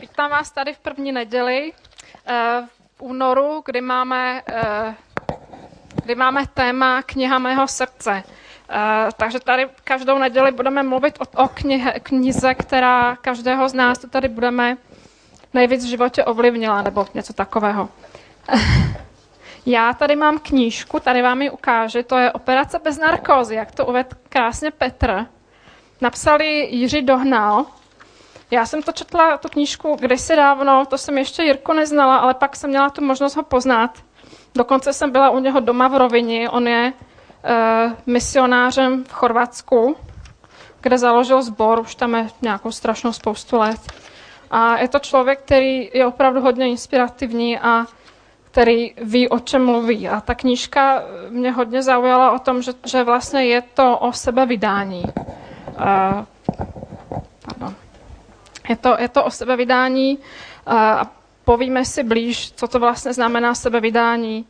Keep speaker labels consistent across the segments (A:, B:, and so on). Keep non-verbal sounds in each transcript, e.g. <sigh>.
A: Vítám vás tady v první neděli eh, v únoru, kdy máme, eh, kdy máme téma kniha mého srdce. Eh, takže tady každou neděli budeme mluvit o, o knihe, knize, která každého z nás to tady budeme nejvíc v životě ovlivnila, nebo něco takového. <laughs> Já tady mám knížku, tady vám ji ukážu, to je Operace bez narkózy, jak to uvedl krásně Petr. Napsali Jiří Dohnal, já jsem to četla, tu knížku, kdysi dávno, to jsem ještě Jirko neznala, ale pak jsem měla tu možnost ho poznat. Dokonce jsem byla u něho doma v Rovini, on je e, misionářem v Chorvatsku, kde založil sbor, už tam je nějakou strašnou spoustu let. A je to člověk, který je opravdu hodně inspirativní a který ví, o čem mluví. A ta knížka mě hodně zaujala o tom, že, že vlastně je to o sebevydání. E, pardon. Je to, je to o sebevydání a povíme si blíž, co to vlastně znamená sebevydání.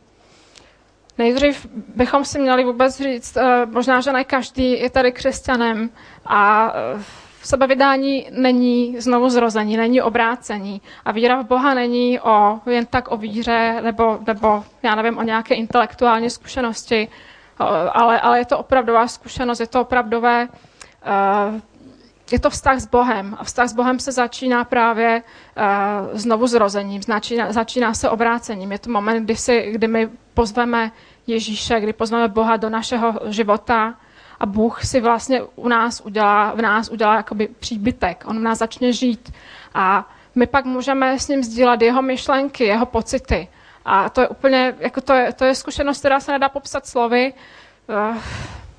A: Nejdřív bychom si měli vůbec říct, e, možná, že ne každý je tady křesťanem a e, sebevydání není znovu zrození, není obrácení. A víra v Boha není o, jen tak o víře nebo, nebo já nevím, o nějaké intelektuální zkušenosti, ale, ale je to opravdová zkušenost, je to opravdové je to vztah s Bohem a vztah s Bohem se začíná právě uh, znovu zrozením, začíná, začíná se obrácením. Je to moment, kdy, si, kdy my pozveme Ježíše, kdy pozveme Boha do našeho života a Bůh si vlastně u nás udělá, v nás udělá jakoby příbytek. On v nás začne žít a my pak můžeme s ním sdílet jeho myšlenky, jeho pocity. A to je úplně, jako to je, to je zkušenost, která se nedá popsat slovy. Uh,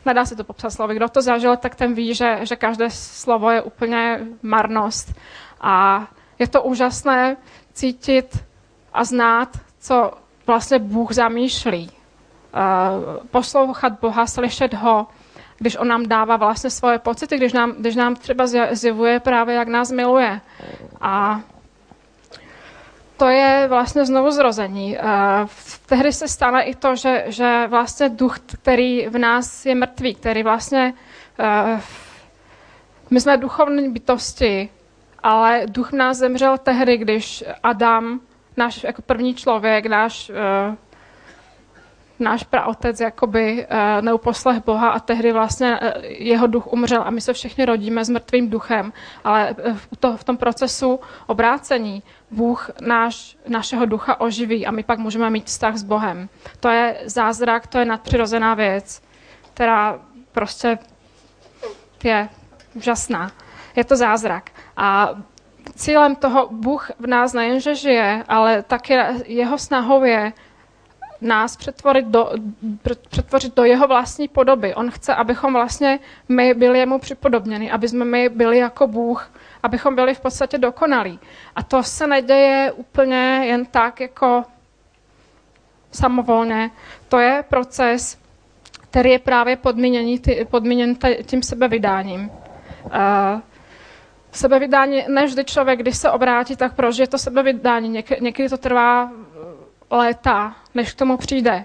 A: nedá se to popsat slovy. Kdo to zažil, tak ten ví, že, že každé slovo je úplně marnost. A je to úžasné cítit a znát, co vlastně Bůh zamýšlí. Uh, poslouchat Boha, slyšet ho, když on nám dává vlastně svoje pocity, když nám, když nám třeba zjevuje právě, jak nás miluje. A to je vlastně znovu zrození. Tehdy se stane i to, že, že vlastně duch, který v nás je mrtvý, který vlastně, uh, my jsme duchovní bytosti, ale duch v nás zemřel tehdy, když Adam, náš jako první člověk, náš uh, náš praotec jakoby uh, neuposlech Boha a tehdy vlastně uh, jeho duch umřel a my se všichni rodíme s mrtvým duchem, ale uh, v, to, v tom procesu obrácení Bůh náš, našeho ducha oživí a my pak můžeme mít vztah s Bohem. To je zázrak, to je nadpřirozená věc, která prostě je úžasná. Je to zázrak. A cílem toho Bůh v nás nejenže žije, ale také jeho snahou je nás přetvořit do, přetvořit do jeho vlastní podoby. On chce, abychom vlastně my byli jemu připodobněni, aby jsme my byli jako Bůh, abychom byli v podstatě dokonalí. A to se neděje úplně jen tak jako samovolně. To je proces, který je právě podmíněný, podmíněn tím sebevydáním. Uh, sebevydání, než vždy člověk, když se obrátí, tak prožije to sebevydání. Něk, někdy to trvá léta, než k tomu přijde.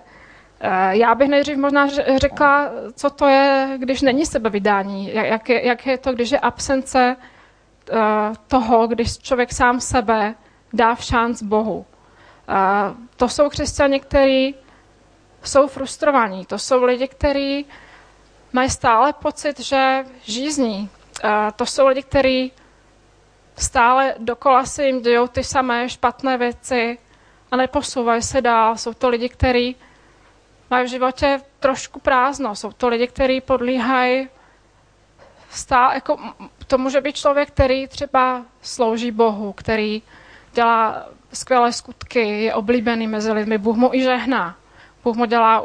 A: Eh, já bych nejdřív možná řekla, co to je, když není sebevydání. Jak je, jak je to, když je absence eh, toho, když člověk sám sebe dá v šanc Bohu. Eh, to jsou křesťani, kteří jsou frustrovaní. To jsou lidi, kteří mají stále pocit, že žízní. To jsou lidi, kteří stále dokola se jim dějou ty samé špatné věci, a neposouvají se dál. Jsou to lidi, kteří mají v životě trošku prázdno. Jsou to lidi, kteří podlíhají stále, jako, to může být člověk, který třeba slouží Bohu, který dělá skvělé skutky, je oblíbený mezi lidmi, Bůh mu i žehná. Bůh mu dělá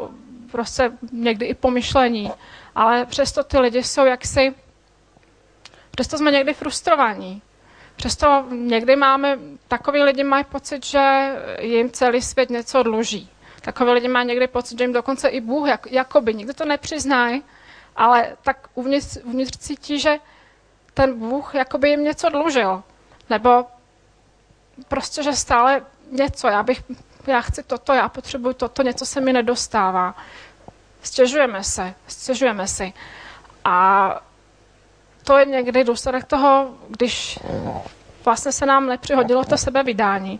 A: prostě někdy i pomyšlení, ale přesto ty lidi jsou jaksi, přesto jsme někdy frustrovaní. Přesto někdy máme, takový lidi mají pocit, že jim celý svět něco dluží. Takový lidi mají někdy pocit, že jim dokonce i Bůh, jak, jakoby, nikdo to nepřiznají, ale tak uvnitř, uvnitř cítí, že ten Bůh jakoby jim něco dlužil. Nebo prostě, že stále něco, já bych, já chci toto, já potřebuji toto, něco se mi nedostává. Stěžujeme se, stěžujeme si. A to je někdy důsledek toho, když vlastně se nám nepřihodilo to sebevydání.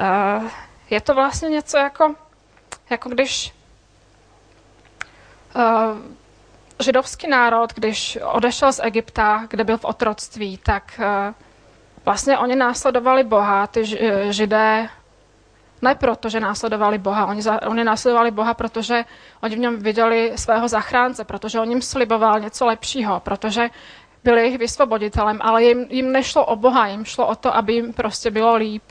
A: Uh, je to vlastně něco jako, jako když uh, židovský národ, když odešel z Egypta, kde byl v otroctví, tak uh, vlastně oni následovali Boha, ty židé ne proto, že následovali Boha, oni, za, oni následovali Boha, protože oni v něm viděli svého zachránce, protože on jim sliboval něco lepšího, protože byl jejich vysvoboditelem, ale jim, jim nešlo o Boha, jim šlo o to, aby jim prostě bylo líp.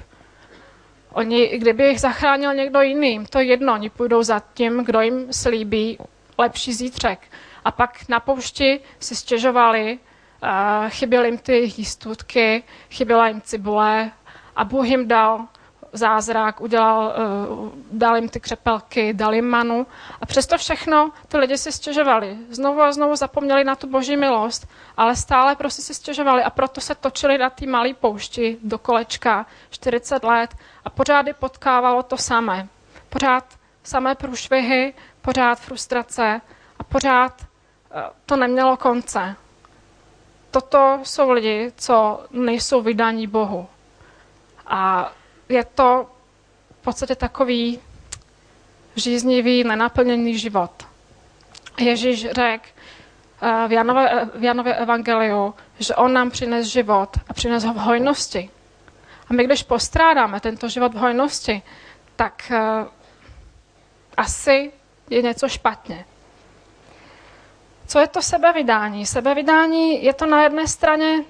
A: Oni, kdyby jich zachránil někdo jiný, to je jedno, oni půjdou za tím, kdo jim slíbí lepší zítřek. A pak na poušti si stěžovali, uh, chyběly jim ty jistutky, chyběla jim cibule a Bůh jim dal zázrak, udělal, uh, dal jim ty křepelky, dal jim manu a přesto všechno ty lidi si stěžovali. Znovu a znovu zapomněli na tu boží milost, ale stále prostě si stěžovali a proto se točili na té malé poušti do kolečka 40 let a pořád je potkávalo to samé. Pořád samé průšvihy, pořád frustrace a pořád uh, to nemělo konce. Toto jsou lidi, co nejsou vydaní Bohu. A je to v podstatě takový žíznivý, nenaplněný život. Ježíš řekl eh, v Janové, v Janové evangeliu, že on nám přines život a přines ho v hojnosti. A my, když postrádáme tento život v hojnosti, tak uh, asi je něco špatně. Co je to sebevydání? Sebevydání je to na jedné straně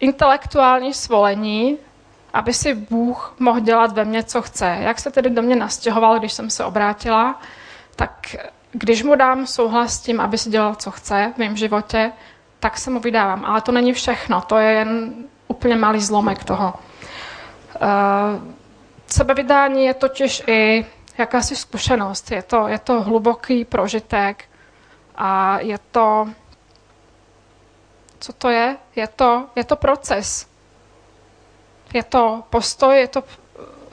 A: intelektuální svolení, aby si Bůh mohl dělat ve mně, co chce. Jak se tedy do mě nastěhoval, když jsem se obrátila, tak když mu dám souhlas s tím, aby si dělal, co chce v mém životě, tak se mu vydávám. Ale to není všechno, to je jen úplně malý zlomek toho. Uh, sebevydání je totiž i jakási zkušenost. Je to, je to hluboký prožitek a je to... Co to je? Je to, je to proces. Je to postoj, je to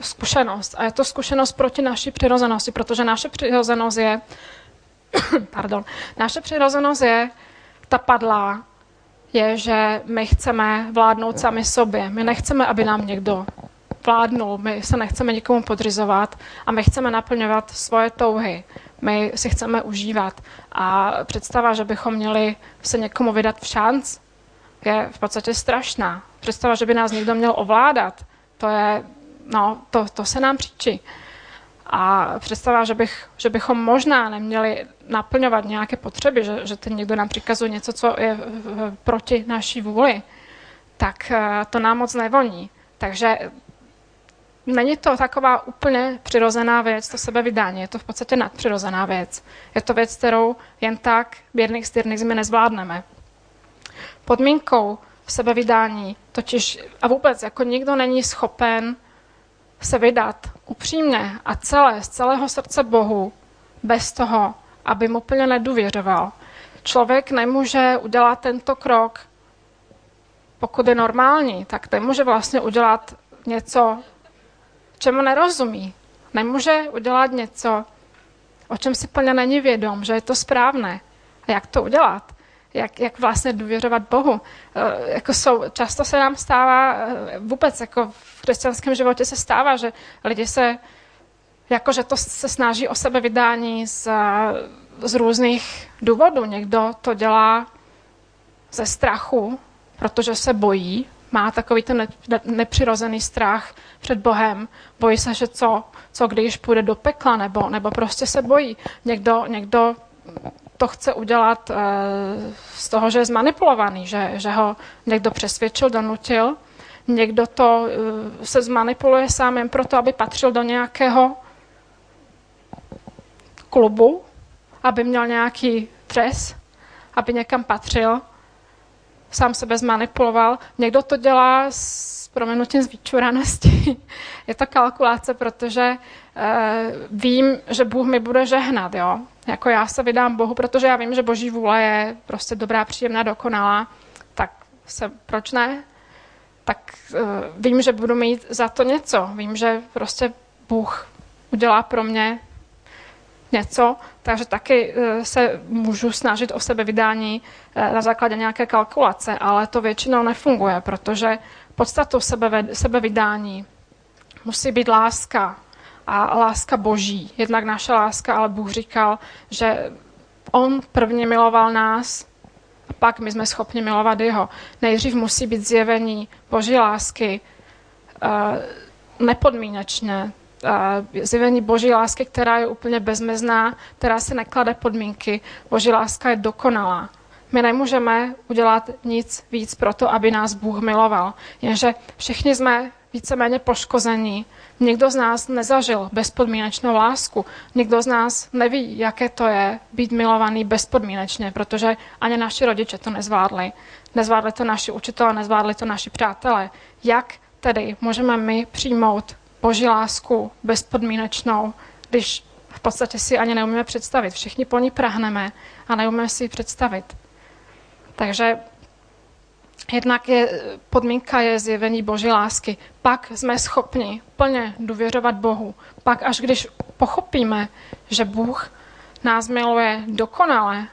A: zkušenost. A je to zkušenost proti naší přirozenosti, protože naše přirozenost je, <coughs> pardon, naše přirozenost je ta padlá, je, že my chceme vládnout sami sobě. My nechceme, aby nám někdo vládnul, my se nechceme nikomu podřizovat a my chceme naplňovat svoje touhy. My si chceme užívat. A představa, že bychom měli se někomu vydat v šanc, je v podstatě strašná. Představa, že by nás někdo měl ovládat, to je, no, to, to se nám příčí. A představa, že, bych, že bychom možná neměli naplňovat nějaké potřeby, že, že ten někdo nám přikazuje něco, co je proti naší vůli, tak eh, to nám moc nevoní. Takže není to taková úplně přirozená věc, to sebevydání, je to v podstatě nadpřirozená věc. Je to věc, kterou jen tak běrných styrných zmi nezvládneme. Podmínkou sebevydání totiž a vůbec jako nikdo není schopen se vydat upřímně a celé, z celého srdce Bohu bez toho, aby mu plně nedůvěřoval. Člověk nemůže udělat tento krok, pokud je normální, tak nemůže vlastně udělat něco, čemu nerozumí. Nemůže udělat něco, o čem si plně není vědom, že je to správné. A jak to udělat? Jak, jak vlastně důvěřovat Bohu. E, jako jsou, často se nám stává, e, vůbec jako v křesťanském životě se stává, že lidi se, jakože to se snaží o sebe vydání z, z různých důvodů. Někdo to dělá ze strachu, protože se bojí, má takový ten nepřirozený strach před Bohem, bojí se, že co, co když půjde do pekla, nebo, nebo prostě se bojí. Někdo, někdo to chce udělat eh, z toho, že je zmanipulovaný, že, že ho někdo přesvědčil, donutil. Někdo to eh, se zmanipuluje sám jen proto, aby patřil do nějakého klubu, aby měl nějaký dres, aby někam patřil, sám sebe zmanipuloval. Někdo to dělá s proměnutím z výčuranosti. <laughs> je to kalkulace, protože uh, vím, že Bůh mi bude žehnat, jo jako já se vydám Bohu, protože já vím, že boží vůle je prostě dobrá, příjemná, dokonalá, tak se, proč ne? Tak uh, vím, že budu mít za to něco. Vím, že prostě Bůh udělá pro mě něco, takže taky eh, se můžu snažit o sebevydání eh, na základě nějaké kalkulace, ale to většinou nefunguje, protože podstatou sebe, sebevydání musí být láska a láska boží. Jednak naše láska, ale Bůh říkal, že on prvně miloval nás a pak my jsme schopni milovat jeho. Nejdřív musí být zjevení boží lásky uh, nepodmínečně, zjevení boží lásky, která je úplně bezmezná, která se neklade podmínky. Boží láska je dokonalá. My nemůžeme udělat nic víc pro to, aby nás Bůh miloval. Jenže všichni jsme víceméně poškození. Nikdo z nás nezažil bezpodmínečnou lásku. Nikdo z nás neví, jaké to je být milovaný bezpodmínečně, protože ani naši rodiče to nezvládli. Nezvládli to naši učitelé, nezvládli to naši přátelé. Jak tedy můžeme my přijmout boží lásku bezpodmínečnou, když v podstatě si ani neumíme představit. Všichni po ní prahneme a neumíme si ji představit. Takže jednak je, podmínka je zjevení boží lásky. Pak jsme schopni plně důvěřovat Bohu. Pak až když pochopíme, že Bůh nás miluje dokonale,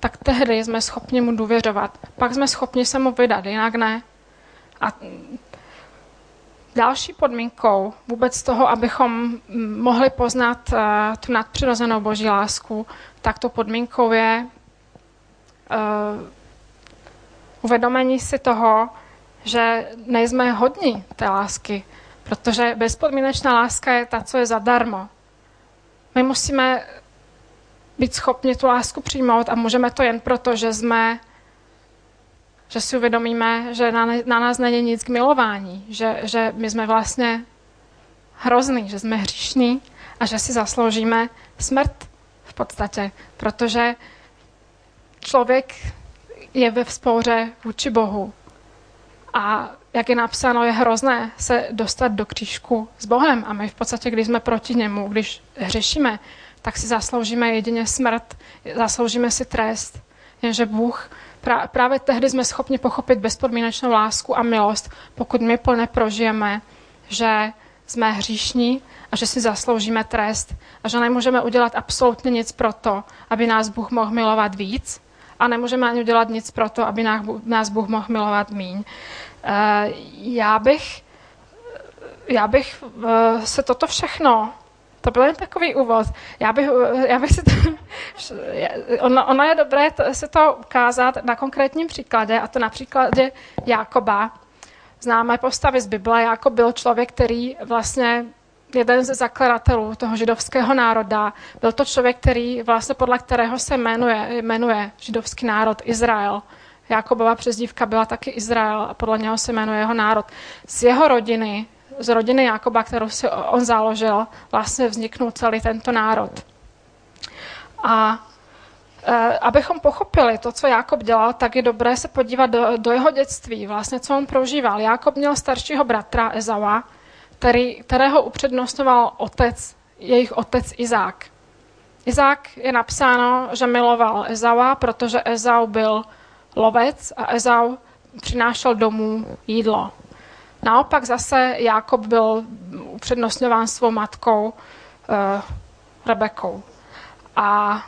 A: tak tehdy jsme schopni mu důvěřovat. Pak jsme schopni se mu vydat, jinak ne. A Další podmínkou vůbec toho, abychom mohli poznat uh, tu nadpřirozenou boží lásku, tak to podmínkou je uh, uvědomení si toho, že nejsme hodní té lásky, protože bezpodmínečná láska je ta, co je zadarmo. My musíme být schopni tu lásku přijmout a můžeme to jen proto, že jsme že si uvědomíme, že na, na nás není nic k milování, že, že my jsme vlastně hrozný, že jsme hříšní a že si zasloužíme smrt v podstatě, protože člověk je ve vzpouře vůči Bohu. A jak je napsáno, je hrozné se dostat do křížku s Bohem. A my v podstatě, když jsme proti němu, když hřešíme, tak si zasloužíme jedině smrt, zasloužíme si trest. Jenže Bůh Pra, právě tehdy jsme schopni pochopit bezpodmínečnou lásku a milost, pokud my plně prožijeme, že jsme hříšní a že si zasloužíme trest a že nemůžeme udělat absolutně nic pro to, aby nás Bůh mohl milovat víc a nemůžeme ani udělat nic pro to, aby nás Bůh mohl milovat míň. Eh, já bych, já bych eh, se toto všechno to byl jen takový úvod. Já bych, já bych si to, <laughs> ono, ono je dobré to, si to ukázat na konkrétním příkladě, a to na příkladě Jákoba. Známe postavy z Bible. Jákob byl člověk, který vlastně jeden ze zakladatelů toho židovského národa. Byl to člověk, který vlastně podle kterého se jmenuje, jmenuje židovský národ Izrael. Jakobova přezdívka byla taky Izrael a podle něho se jmenuje jeho národ. Z jeho rodiny z rodiny Jakoba, kterou si on založil, vlastně vzniknul celý tento národ. A e, abychom pochopili to, co Jakob dělal, tak je dobré se podívat do, do jeho dětství, vlastně co on prožíval. Jakob měl staršího bratra Ezawa, který, kterého upřednostňoval otec, jejich otec Izák. Izák je napsáno, že miloval Ezawa, protože Ezau byl lovec a Ezau přinášel domů jídlo. Naopak zase Jákob byl upřednostňován svou matkou uh, Rebekou. A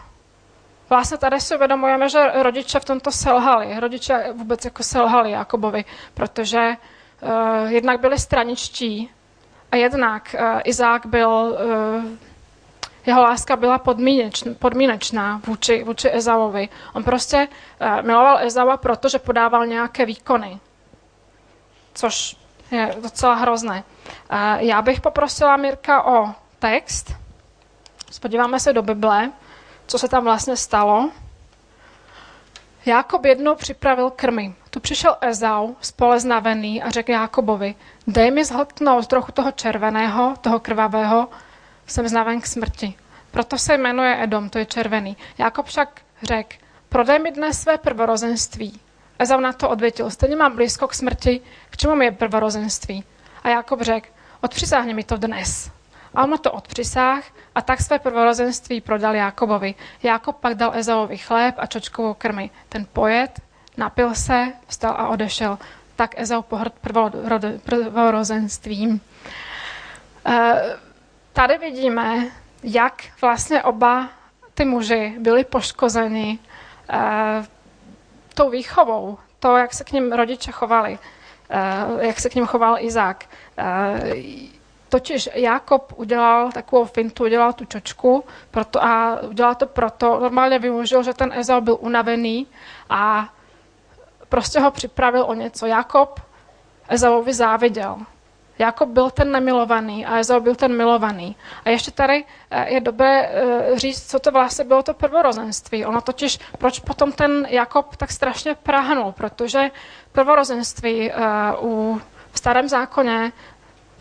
A: vlastně tady si uvědomujeme, že rodiče v tomto selhali. Rodiče vůbec jako selhali Jakobovi, protože uh, jednak byli straničtí a jednak uh, Izák byl, uh, jeho láska byla podmínečná vůči, vůči Ezavovi. On prostě uh, miloval Ezava, protože podával nějaké výkony, což je docela hrozné. Já bych poprosila Mirka o text. Podíváme se do Bible, co se tam vlastně stalo. Jákob jednou připravil krmy. Tu přišel Ezau, spoleznavený, a řekl Jákobovi, dej mi zhltnout trochu toho červeného, toho krvavého, jsem znaven k smrti. Proto se jmenuje Edom, to je červený. Jákob však řekl, prodej mi dnes své prvorozenství. Ezau na to odvětil, stejně mám blízko k smrti, k čemu mi je prvorozenství? A Jakob řekl, odpřisáhni mi to dnes. A on to odpřisáh a tak své prvorozenství prodal Jakobovi. Jakob pak dal Ezauovi chléb a čočkovou krmy. Ten pojet, napil se, vstal a odešel. Tak Ezau pohrd prvorozenstvím. E, tady vidíme, jak vlastně oba ty muži byli poškozeni uh, tou výchovou, to, jak se k ním rodiče chovali, uh, jak se k ním choval Izák. Totiž Jakob udělal takovou fintu, udělal tu čočku proto, a udělal to proto, normálně využil, že ten Ezau byl unavený a prostě ho připravil o něco. Jakob Ezauvi záviděl. Jakob byl ten nemilovaný a Ezau byl ten milovaný. A ještě tady eh, je dobré eh, říct, co to vlastně bylo to prvorozenství. Ono totiž, proč potom ten Jakob tak strašně prahnul, protože prvorozenství eh, u, v starém zákoně,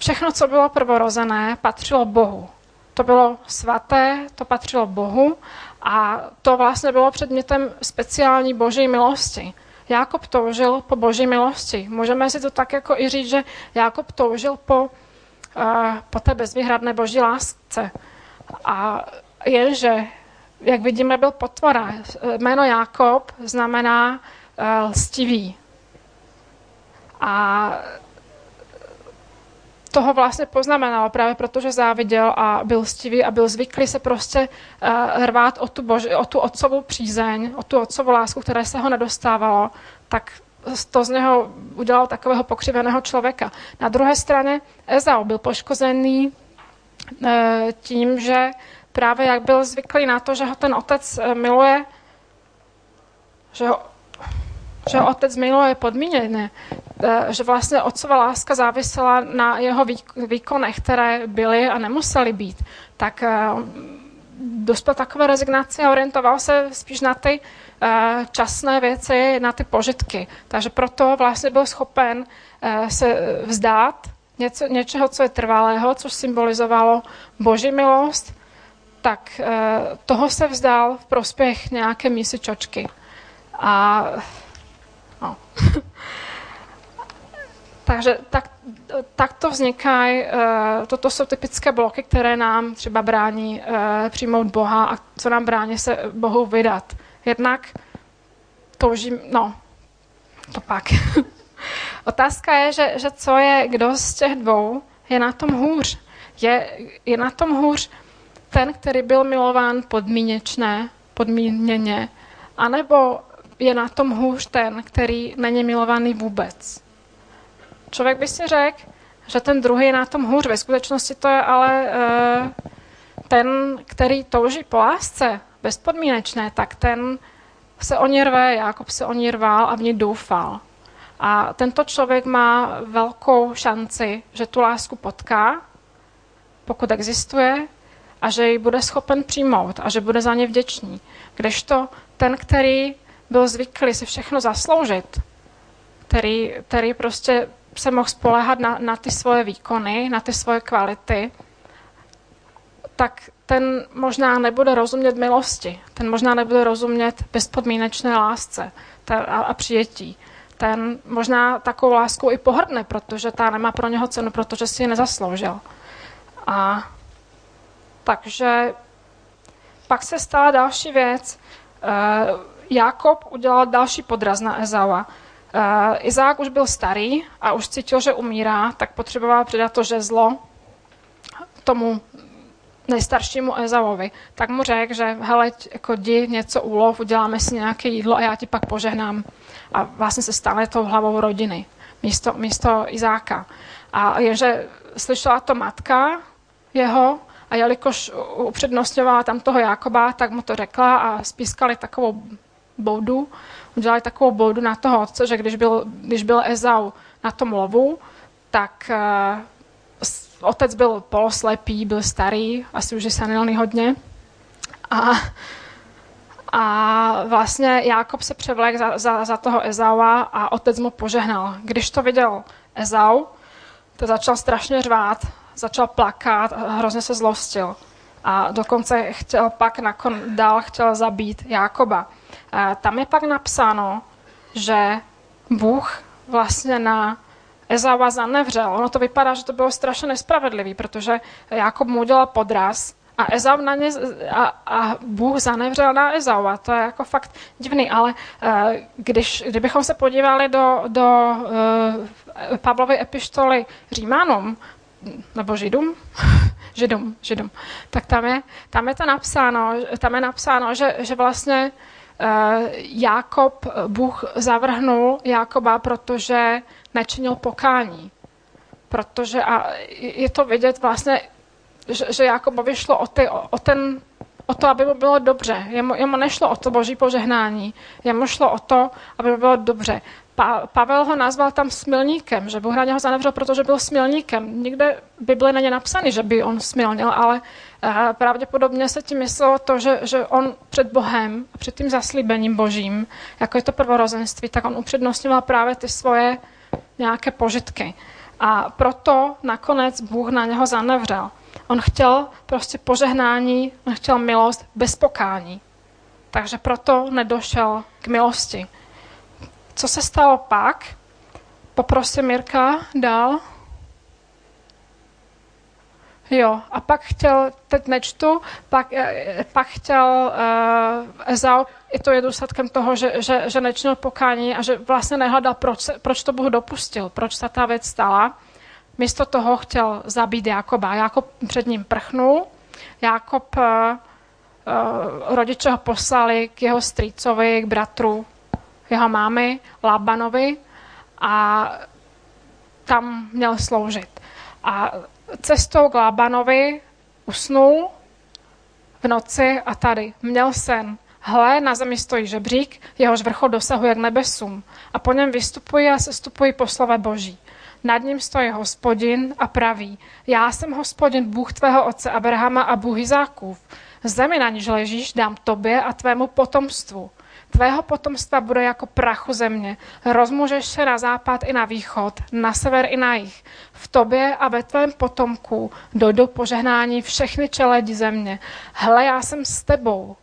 A: všechno, co bylo prvorozené, patřilo Bohu. To bylo svaté, to patřilo Bohu a to vlastně bylo předmětem speciální boží milosti. Jákob toužil po boží milosti. Můžeme si to tak jako i říct, že Jákob toužil po, uh, po té bezvýhradné boží lásce. A jenže, jak vidíme, byl potvora. Jméno Jákob znamená uh, lstivý. A toho vlastně poznamenalo právě protože záviděl a byl stivý a byl zvyklý se prostě uh, rvát o tu, boži, o tu otcovou přízeň, o tu otcovou lásku, které se ho nedostávalo, tak to z něho udělal takového pokřiveného člověka. Na druhé straně Ezau byl poškozený uh, tím, že právě jak byl zvyklý na to, že ho ten otec uh, miluje, že ho že ho otec miluje podmíněně, eh, že vlastně otcova láska závisela na jeho výkonech, které byly a nemusely být, tak eh, dospěl takové rezignaci a orientoval se spíš na ty eh, časné věci, na ty požitky. Takže proto vlastně byl schopen se vzdát něco, něčeho, co je trvalého, což symbolizovalo boží milost, tak toho se vzdal v prospěch nějaké mísy čočky. A No. <laughs> Takže tak, tak to vznikají, uh, toto jsou typické bloky, které nám třeba brání uh, přijmout Boha a co nám brání se Bohu vydat. Jednak toužím, no, to pak. <laughs> Otázka je, že, že co je, kdo z těch dvou je na tom hůř. Je, je na tom hůř ten, který byl milován podmínečné, podmíněně, anebo je na tom hůř ten, který není milovaný vůbec. Člověk by si řekl, že ten druhý je na tom hůř. Ve skutečnosti to je ale uh, ten, který touží po lásce, bezpodmínečné, tak ten se o ní rve, Jakob se o ní rval a v ní doufal. A tento člověk má velkou šanci, že tu lásku potká, pokud existuje, a že ji bude schopen přijmout a že bude za ně vděčný. Kdežto ten, který byl zvyklý si všechno zasloužit, který, který prostě se mohl spolehat na, na ty svoje výkony, na ty svoje kvality, tak ten možná nebude rozumět milosti, ten možná nebude rozumět bezpodmínečné lásce a, přijetí. Ten možná takovou lásku i pohrdne, protože ta nemá pro něho cenu, protože si ji nezasloužil. A takže pak se stala další věc. Uh, Jakob udělal další podraz na Ezaua. Uh, Izák už byl starý a už cítil, že umírá, tak potřeboval předat to žezlo tomu nejstaršímu Ezavovi. Tak mu řekl, že hele, jako jdi něco úlov, uděláme si nějaké jídlo a já ti pak požehnám. A vlastně se stane tou hlavou rodiny místo, místo Izáka. A jenže slyšela to matka jeho a jelikož upřednostňovala tam toho Jakoba, tak mu to řekla a spískali takovou boudu, udělali takovou boudu na toho otce, že když byl, když byl Ezau na tom lovu, tak uh, otec byl poloslepý, byl starý, asi už je senilný hodně. A, a vlastně Jákob se převlek za, za, za toho Ezaua a otec mu požehnal. Když to viděl Ezau, to začal strašně řvát, začal plakat hrozně se zlostil. A dokonce chtěl pak nakon dál chtěl zabít Jákoba. Tam je pak napsáno, že Bůh vlastně na Ezaua zanevřel. Ono to vypadá, že to bylo strašně nespravedlivý, protože Jakob mu udělal podraz a Ezau na ně, a, a Bůh zanevřel na Ezaua. To je jako fakt divný, ale uh, když, kdybychom se podívali do, do uh, Pavlovy epištoly Římanům, nebo Židům, <laughs> Židům, Židům, tak tam je, tam je to napsáno, tam je napsáno, že, že vlastně Jakob, Bůh zavrhnul Jakoba, protože nečinil pokání. Protože a je to vidět vlastně, že, že Jakobovi šlo o, ty, o, ten o to, aby mu bylo dobře. Jemu, jemu nešlo o to boží požehnání, jemu šlo o to, aby mu bylo dobře. Pa, Pavel ho nazval tam smilníkem, že Bůh na něho zanevřel, protože byl smilníkem. Nikde v Bibli není napsaný, že by on smilnil, ale uh, pravděpodobně se tím myslelo to, že, že on před Bohem a před tím zaslíbením božím, jako je to prvorozenství, tak on upřednostňoval právě ty svoje nějaké požitky. A proto nakonec Bůh na něho zanevřel. On chtěl prostě požehnání, on chtěl milost bez pokání. Takže proto nedošel k milosti. Co se stalo pak? Poprosím Mirka dál. Jo, a pak chtěl, teď nečtu, pak, eh, pak chtěl uh, Ezau, i to je důsledkem toho, že, že, že nečinil pokání a že vlastně nehledal, proč, proč to Bůh dopustil, proč se ta věc stala. Místo toho chtěl zabít Jakoba. Jakob před ním prchnul. Jakob, uh, uh, rodiče ho poslali k jeho strýcovi, k bratru jeho mámy Labanovi a tam měl sloužit. A cestou k Labanovi usnul v noci a tady měl sen. Hle, na zemi stojí žebřík, jehož vrchol dosahuje k nebesům a po něm vystupují a sestupují poslové boží. Nad ním stojí hospodin a praví, já jsem hospodin, Bůh tvého otce Abrahama a Bůh Izákův. Zemi, na níž ležíš, dám tobě a tvému potomstvu. Tvého potomstva bude jako prachu země. Rozmůžeš se na západ i na východ, na sever i na jih. V tobě a ve tvém potomku dojdou požehnání všechny čeledi země. Hle, já jsem s tebou.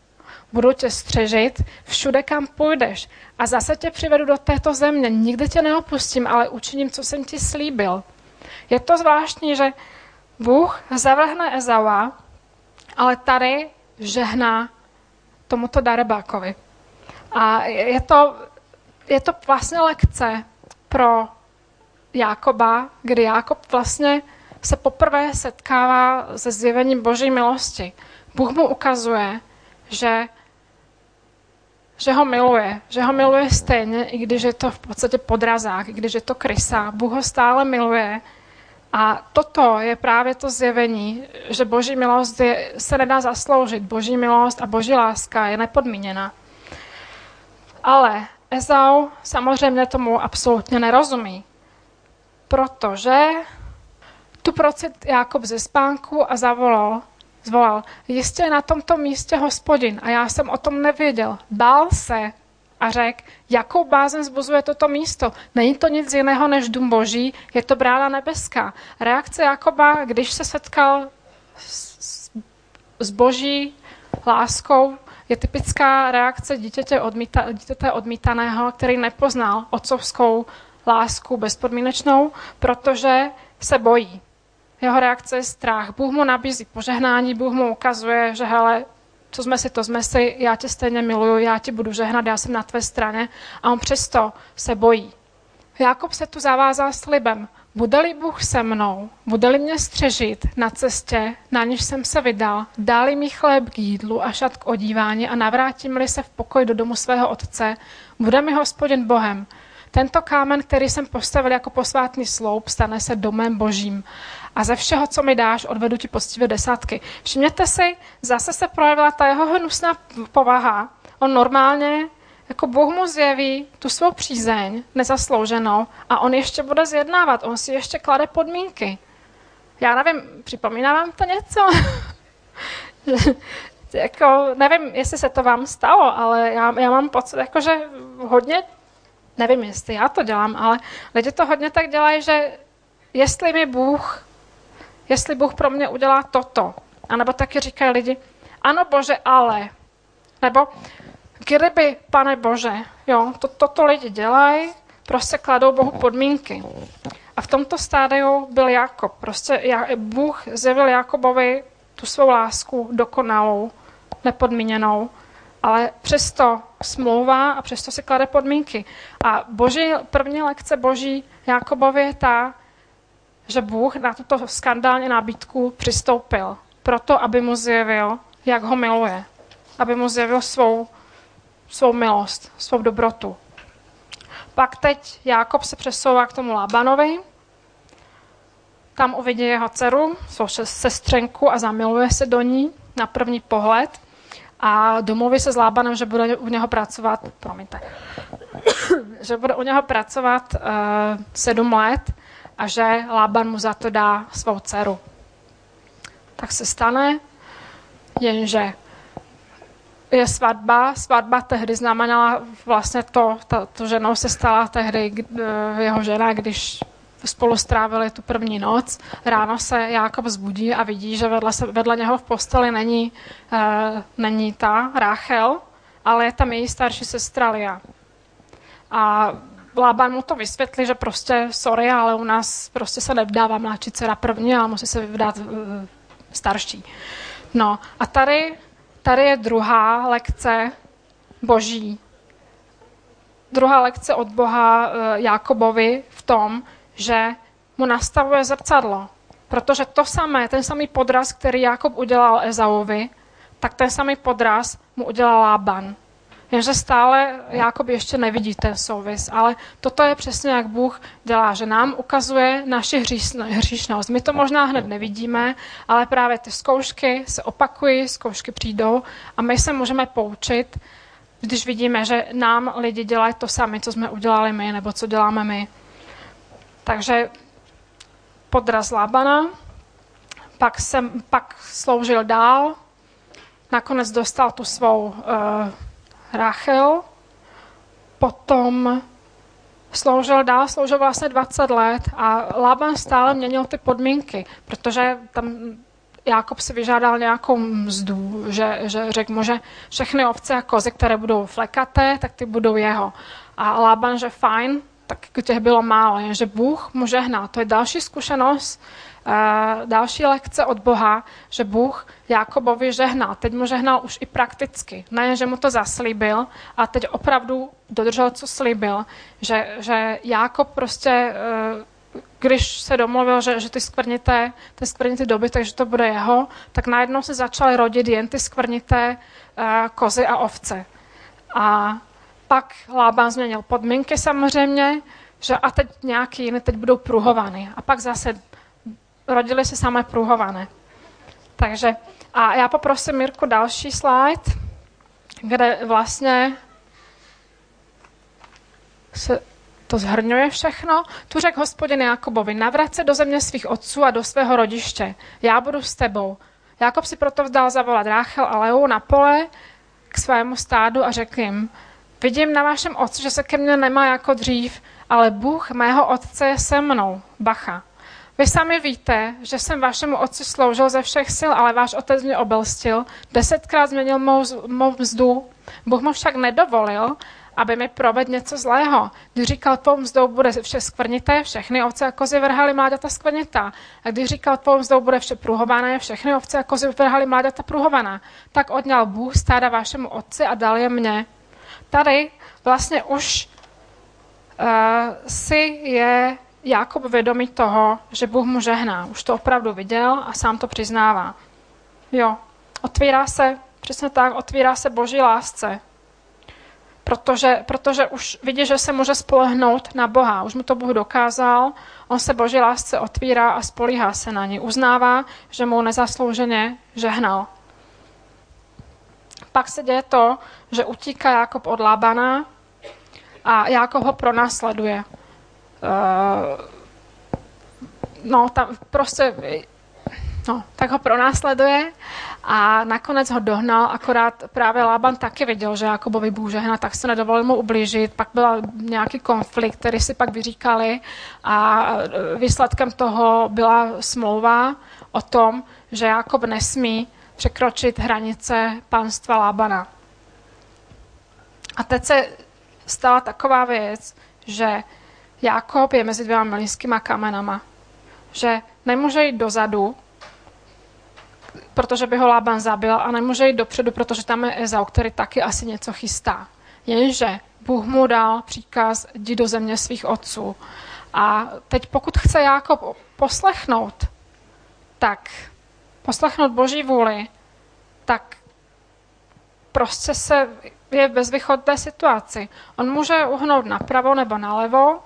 A: Budu tě střežit všude, kam půjdeš. A zase tě přivedu do této země. Nikdy tě neopustím, ale učiním, co jsem ti slíbil. Je to zvláštní, že Bůh zavrhne Ezaua, ale tady žehná tomuto darebákovi. A je to, je to vlastně lekce pro Jákoba, kdy Jákob vlastně se poprvé setkává se zjevením Boží milosti. Bůh mu ukazuje, že, že ho miluje, že ho miluje stejně, i když je to v podstatě podrazák, i když je to krysa. Bůh ho stále miluje a toto je právě to zjevení, že Boží milost je, se nedá zasloužit. Boží milost a Boží láska je nepodmíněna. Ale Ezau samozřejmě tomu absolutně nerozumí, protože tu procit Jakob ze spánku a zavolal, zvolal, jistě je na tomto místě hospodin a já jsem o tom nevěděl. Bál se a řekl, jakou bázen zbuzuje toto místo. Není to nic jiného než dům boží, je to brána nebeská. Reakce Jakoba, když se setkal s, s boží láskou, je typická reakce dítěte, odmíta, dítěte odmítaného, který nepoznal otcovskou lásku bezpodmínečnou, protože se bojí. Jeho reakce je strach. Bůh mu nabízí požehnání, Bůh mu ukazuje, že hele, co jsme si, to jsme si, já tě stejně miluju, já ti budu žehnat, já jsem na tvé straně. A on přesto se bojí. Jakob se tu zavázal slibem. Bude-li Bůh se mnou, bude-li mě střežit na cestě, na níž jsem se vydal, dáli mi chléb k jídlu a šat k odívání a navrátím-li se v pokoj do domu svého otce, bude mi hospodin Bohem. Tento kámen, který jsem postavil jako posvátný sloup, stane se domem božím. A ze všeho, co mi dáš, odvedu ti poctivě desátky. Všimněte si, zase se projevila ta jeho hnusná povaha. On normálně jako Bůh mu zjeví tu svou přízeň nezaslouženou a on ještě bude zjednávat, on si ještě klade podmínky. Já nevím, připomíná vám to něco? <laughs> jako, nevím, jestli se to vám stalo, ale já, já mám pocit, jako, že hodně, nevím, jestli já to dělám, ale lidi to hodně tak dělají, že jestli mi Bůh, jestli Bůh pro mě udělá toto, anebo taky říkají lidi, ano Bože, ale, nebo kdyby, pane Bože, jo, to, toto lidi dělají, prostě kladou Bohu podmínky. A v tomto stádiu byl Jakob. Prostě Bůh zjevil Jakobovi tu svou lásku dokonalou, nepodmíněnou, ale přesto smlouvá a přesto si klade podmínky. A boží, první lekce boží Jakobovi je ta, že Bůh na tuto skandální nabídku přistoupil proto, aby mu zjevil, jak ho miluje. Aby mu zjevil svou, svou milost, svou dobrotu. Pak teď Jákob se přesouvá k tomu Lábanovi, tam uvidí jeho dceru, svou sestřenku a zamiluje se do ní na první pohled a domluví se s Lábanem, že bude u něho pracovat, promiňte, <coughs> že bude u něho pracovat uh, sedm let a že Lában mu za to dá svou dceru. Tak se stane, jenže je svatba. Svatba tehdy znamenala vlastně to, to, to ženou se stala tehdy uh, jeho žena, když spolu strávili tu první noc. Ráno se Jákob zbudí a vidí, že vedle, se, vedle něho v posteli není, uh, není ta Ráchel, ale je tam její starší sestra Lia. A Lában mu to vysvětlí, že prostě sorry, ale u nás prostě se nevdává mladší dcera první, ale musí se vyvdát uh, starší. No a tady, tady je druhá lekce boží. Druhá lekce od Boha uh, Jákobovi v tom, že mu nastavuje zrcadlo. Protože to samé, ten samý podraz, který Jakob udělal Ezauvi, tak ten samý podraz mu udělal Lában. Jenže stále Jakob ještě nevidí ten souvis, ale toto je přesně, jak Bůh dělá, že nám ukazuje naši hříšnost. My to možná hned nevidíme, ale právě ty zkoušky se opakují, zkoušky přijdou a my se můžeme poučit, když vidíme, že nám lidi dělají to samé, co jsme udělali my, nebo co děláme my. Takže podraz Labana, pak, jsem, pak sloužil dál, nakonec dostal tu svou uh, Rachel, potom sloužil dál, sloužil vlastně 20 let a Laban stále měnil ty podmínky, protože tam Jákob si vyžádal nějakou mzdu, že, že řekl mu, že všechny ovce a kozy, které budou flekaté, tak ty budou jeho. A Laban, že fajn, tak těch bylo málo, jenže Bůh mu žehná. To je další zkušenost, další lekce od Boha, že Bůh Jakobovi žehnal. Teď mu žehnal už i prakticky. Nejen, že mu to zaslíbil, a teď opravdu dodržel, co slíbil. Že, že Jakob prostě, uh, když se domluvil, že, že ty skvrnité, ty skvrnité doby, takže to bude jeho, tak najednou se začaly rodit jen ty skvrnité uh, kozy a ovce. A pak Lában změnil podmínky samozřejmě, že a teď nějaký jiný teď budou pruhovaný. A pak zase rodili se samé pruhované. Takže a já poprosím Mirku další slide, kde vlastně se to zhrňuje všechno. Tu řekl hospodin Jakobovi, navrat se do země svých otců a do svého rodiště. Já budu s tebou. Jakob si proto vzdal zavolat Ráchel a Leu na pole k svému stádu a řekl jim, Vidím na vašem otci, že se ke mně nemá jako dřív, ale Bůh mého otce je se mnou. Bacha. Vy sami víte, že jsem vašemu otci sloužil ze všech sil, ale váš otec mě obelstil, desetkrát změnil mou, mou mzdu. Bůh mu však nedovolil, aby mi provedl něco zlého. Když říkal, tvou mzdou bude vše skvrnité, všechny ovce a kozy vrhali mláďata skvrnitá. A když říkal, tvou mzdou bude vše pruhované, všechny ovce a kozy vrhali mláďata pruhovaná. Tak odňal Bůh stáda vašemu otci a dal je mně tady vlastně už uh, si je Jakob vědomý toho, že Bůh mu žehná. Už to opravdu viděl a sám to přiznává. Jo, otvírá se, přesně tak, otvírá se boží lásce. Protože, protože už vidí, že se může spolehnout na Boha. Už mu to Bůh dokázal, on se boží lásce otvírá a spolíhá se na ní. Uznává, že mu nezaslouženě žehnal pak se děje to, že utíká Jakob od Labana a Jakob ho pronásleduje. Uh, no, tam prostě, no, tak ho pronásleduje a nakonec ho dohnal, akorát právě Laban taky viděl, že Jakobovi Bůh žehna, tak se nedovolil mu ublížit, pak byl nějaký konflikt, který si pak vyříkali a výsledkem toho byla smlouva o tom, že Jakob nesmí překročit hranice panstva Lábana. A teď se stala taková věc, že Jakob je mezi dvěma mlínskýma kamenama. Že nemůže jít dozadu, protože by ho Lában zabil a nemůže jít dopředu, protože tam je Ezau, který taky asi něco chystá. Jenže Bůh mu dal příkaz jdi do země svých otců. A teď pokud chce Jákob poslechnout, tak poslechnout Boží vůli, tak prostě se je v bezvýchodné situaci. On může uhnout napravo nebo nalevo,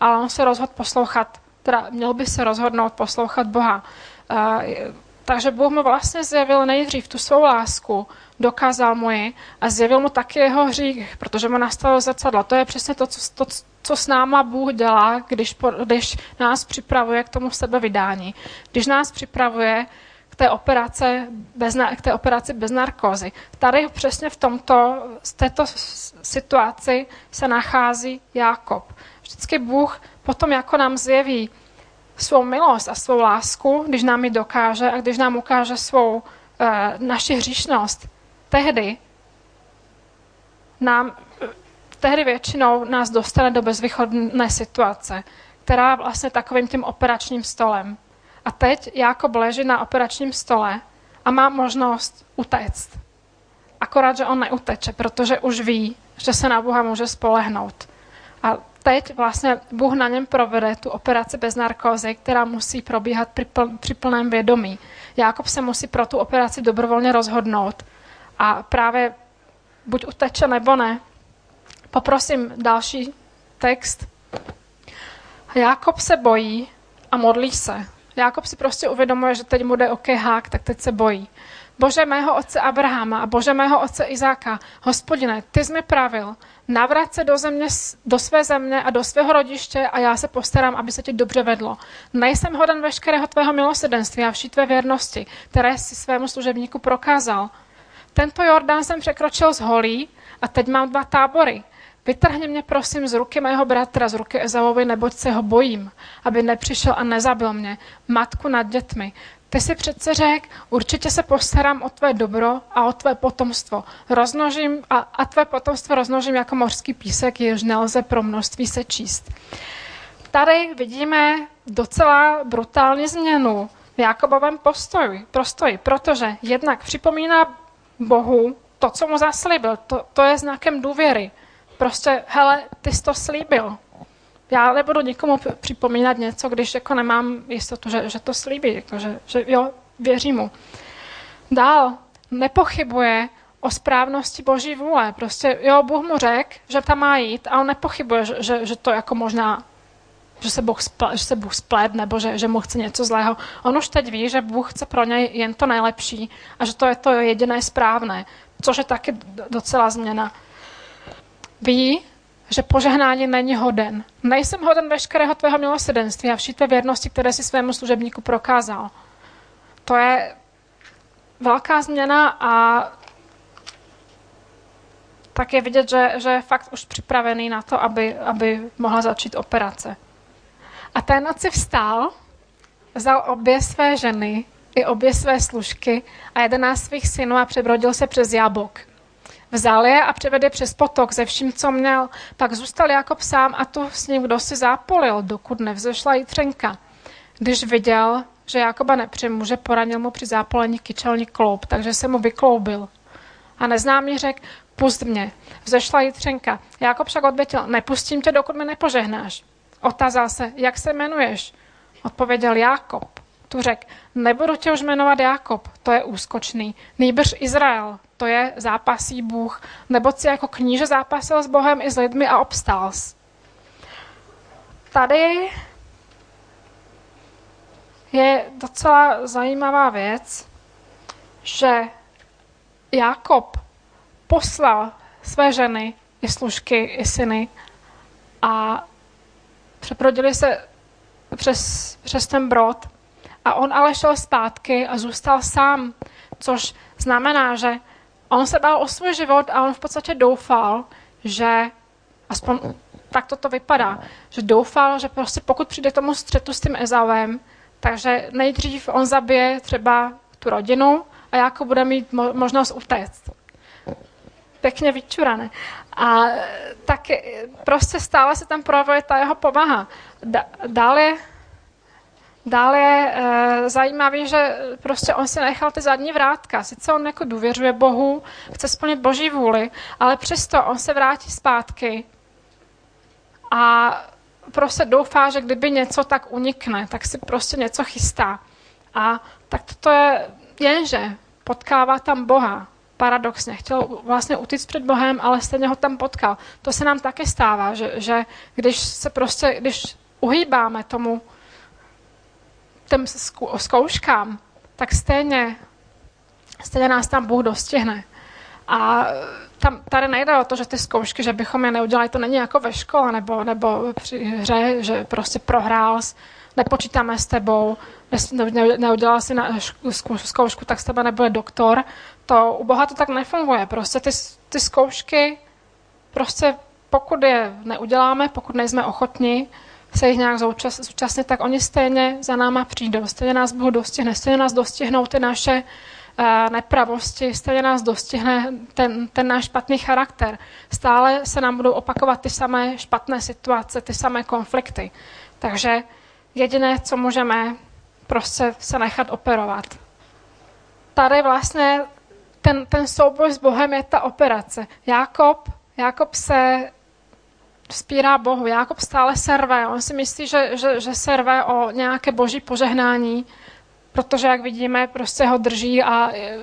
A: ale on se rozhodl poslouchat, teda měl by se rozhodnout poslouchat Boha. Takže Bůh mu vlastně zjevil nejdřív tu svou lásku, dokázal mu ji a zjevil mu taky jeho hřích, protože mu nastavil zrcadlo. To je přesně to, co, to, co s náma Bůh dělá, když, když nás připravuje k tomu sebevydání. Když nás připravuje k té, operace bez, k té operaci bez narkózy. Tady přesně v tomto, z této situaci se nachází Jákob. Vždycky Bůh potom jako nám zjeví svou milost a svou lásku, když nám ji dokáže a když nám ukáže svou e, naši hříšnost, tehdy nám, tehdy většinou nás dostane do bezvýchodné situace, která vlastně takovým tím operačním stolem. A teď Jakob leží na operačním stole a má možnost utéct. Akorát, že on neuteče, protože už ví, že se na Boha může spolehnout. A teď vlastně Bůh na něm provede tu operaci bez narkózy, která musí probíhat při, pl, při plném vědomí. Jakob se musí pro tu operaci dobrovolně rozhodnout a právě buď uteče nebo ne. Poprosím další text. Jakob se bojí a modlí se. Jakob si prostě uvědomuje, že teď mu jde o kehák, tak teď se bojí. Bože mého otce Abrahama a Bože mého otce Izáka, hospodine, ty jsi mi pravil, navrat se do, země, do své země a do svého rodiště a já se postarám, aby se ti dobře vedlo. Nejsem hoden veškerého tvého milosedenství a vší tvé věrnosti, které si svému služebníku prokázal. Tento Jordán jsem překročil z holí a teď mám dva tábory. Vytrhni mě prosím z ruky mého bratra, z ruky Ezavovi, neboť se ho bojím, aby nepřišel a nezabil mě, matku nad dětmi. Ty si přece řek, určitě se postarám o tvé dobro a o tvé potomstvo. Roznožím a, a tvé potomstvo roznožím jako mořský písek, jež nelze pro množství se číst. Tady vidíme docela brutální změnu v Jakobovém postoji, postoji, protože jednak připomíná Bohu to, co mu zaslíbil. To, to je znakem důvěry. Prostě, hele, ty jsi to slíbil. Já nebudu nikomu připomínat něco, když jako nemám jistotu, že, že to slíbí, jako, že, že jo, věřím mu. Dál, nepochybuje o správnosti Boží vůle. Prostě, jo, Bůh mu řekl, že tam má jít a on nepochybuje, že, že, že to jako možná že se Bůh, spl, že se Bůh splet nebo že, že mu chce něco zlého. On už teď ví, že Bůh chce pro něj jen to nejlepší a že to je to jediné správné, což je taky docela změna. Ví, že požehnání není hoden. Nejsem hoden veškerého tvého milosedenství a vší tvé věrnosti, které si svému služebníku prokázal. To je velká změna a tak je vidět, že, že je fakt už připravený na to, aby, aby mohla začít operace. A té noci vstál, vzal obě své ženy i obě své služky a jedenáct svých synů a přebrodil se přes Jabok. Vzal je a převedl přes potok ze vším, co měl. Pak zůstal Jakob sám a tu s ním kdo si zápolil, dokud nevzešla jitřenka. Když viděl, že Jakoba nepřemůže, poranil mu při zápolení kyčelní kloup, takže se mu vykloubil. A neznámý řekl, pust mě. Vzešla jitřenka. Jakob však odvětil, nepustím tě, dokud mi nepožehnáš. Otázal se, jak se jmenuješ? Odpověděl Jákob. Tu řekl, nebudu tě už jmenovat Jákob, to je úskočný, nejbrž Izrael, to je zápasí Bůh, nebo si jako kníže zápasil s Bohem i s lidmi a obstál. Tady je docela zajímavá věc, že Jakob poslal své ženy i služky, i syny a přeprodili se přes, přes ten brod a on ale šel zpátky a zůstal sám, což znamená, že on se bál o svůj život a on v podstatě doufal, že aspoň tak to vypadá, že doufal, že prostě pokud přijde k tomu střetu s tím Ezavem, takže nejdřív on zabije třeba tu rodinu a jako bude mít mo- možnost utéct. Pěkně vyčurané. A tak prostě stále se tam projevuje ta jeho povaha. Dále Dále je e, zajímavý, že prostě on si nechal ty zadní vrátka. Sice on jako důvěřuje Bohu, chce splnit Boží vůli, ale přesto on se vrátí zpátky a prostě doufá, že kdyby něco tak unikne, tak si prostě něco chystá. A tak to je jenže potkává tam Boha. Paradoxně. Chtěl vlastně utíct před Bohem, ale stejně ho tam potkal. To se nám také stává, že, že když se prostě, když uhýbáme tomu těm zkouškám, tak stejně, stejně nás tam Bůh dostihne. A tam, tady nejde o to, že ty zkoušky, že bychom je neudělali, to není jako ve škole nebo, nebo při hře, že prostě prohrál, nepočítáme s tebou, neudělal si na zkoušku, tak z tebe nebude doktor. To u Boha to tak nefunguje. Prostě ty, ty zkoušky, prostě pokud je neuděláme, pokud nejsme ochotní se jich nějak zúčastnit, tak oni stejně za náma přijdou. Stejně nás Bůh dostihne, stejně nás dostihnou ty naše uh, nepravosti, stejně nás dostihne ten, ten náš špatný charakter. Stále se nám budou opakovat ty samé špatné situace, ty samé konflikty. Takže jediné, co můžeme, prostě se nechat operovat. Tady vlastně ten, ten souboj s Bohem je ta operace. Jakob, Jakob se spírá Bohu. Jakob stále serve. On si myslí, že, že, že serve o nějaké boží požehnání, protože, jak vidíme, prostě ho drží a e,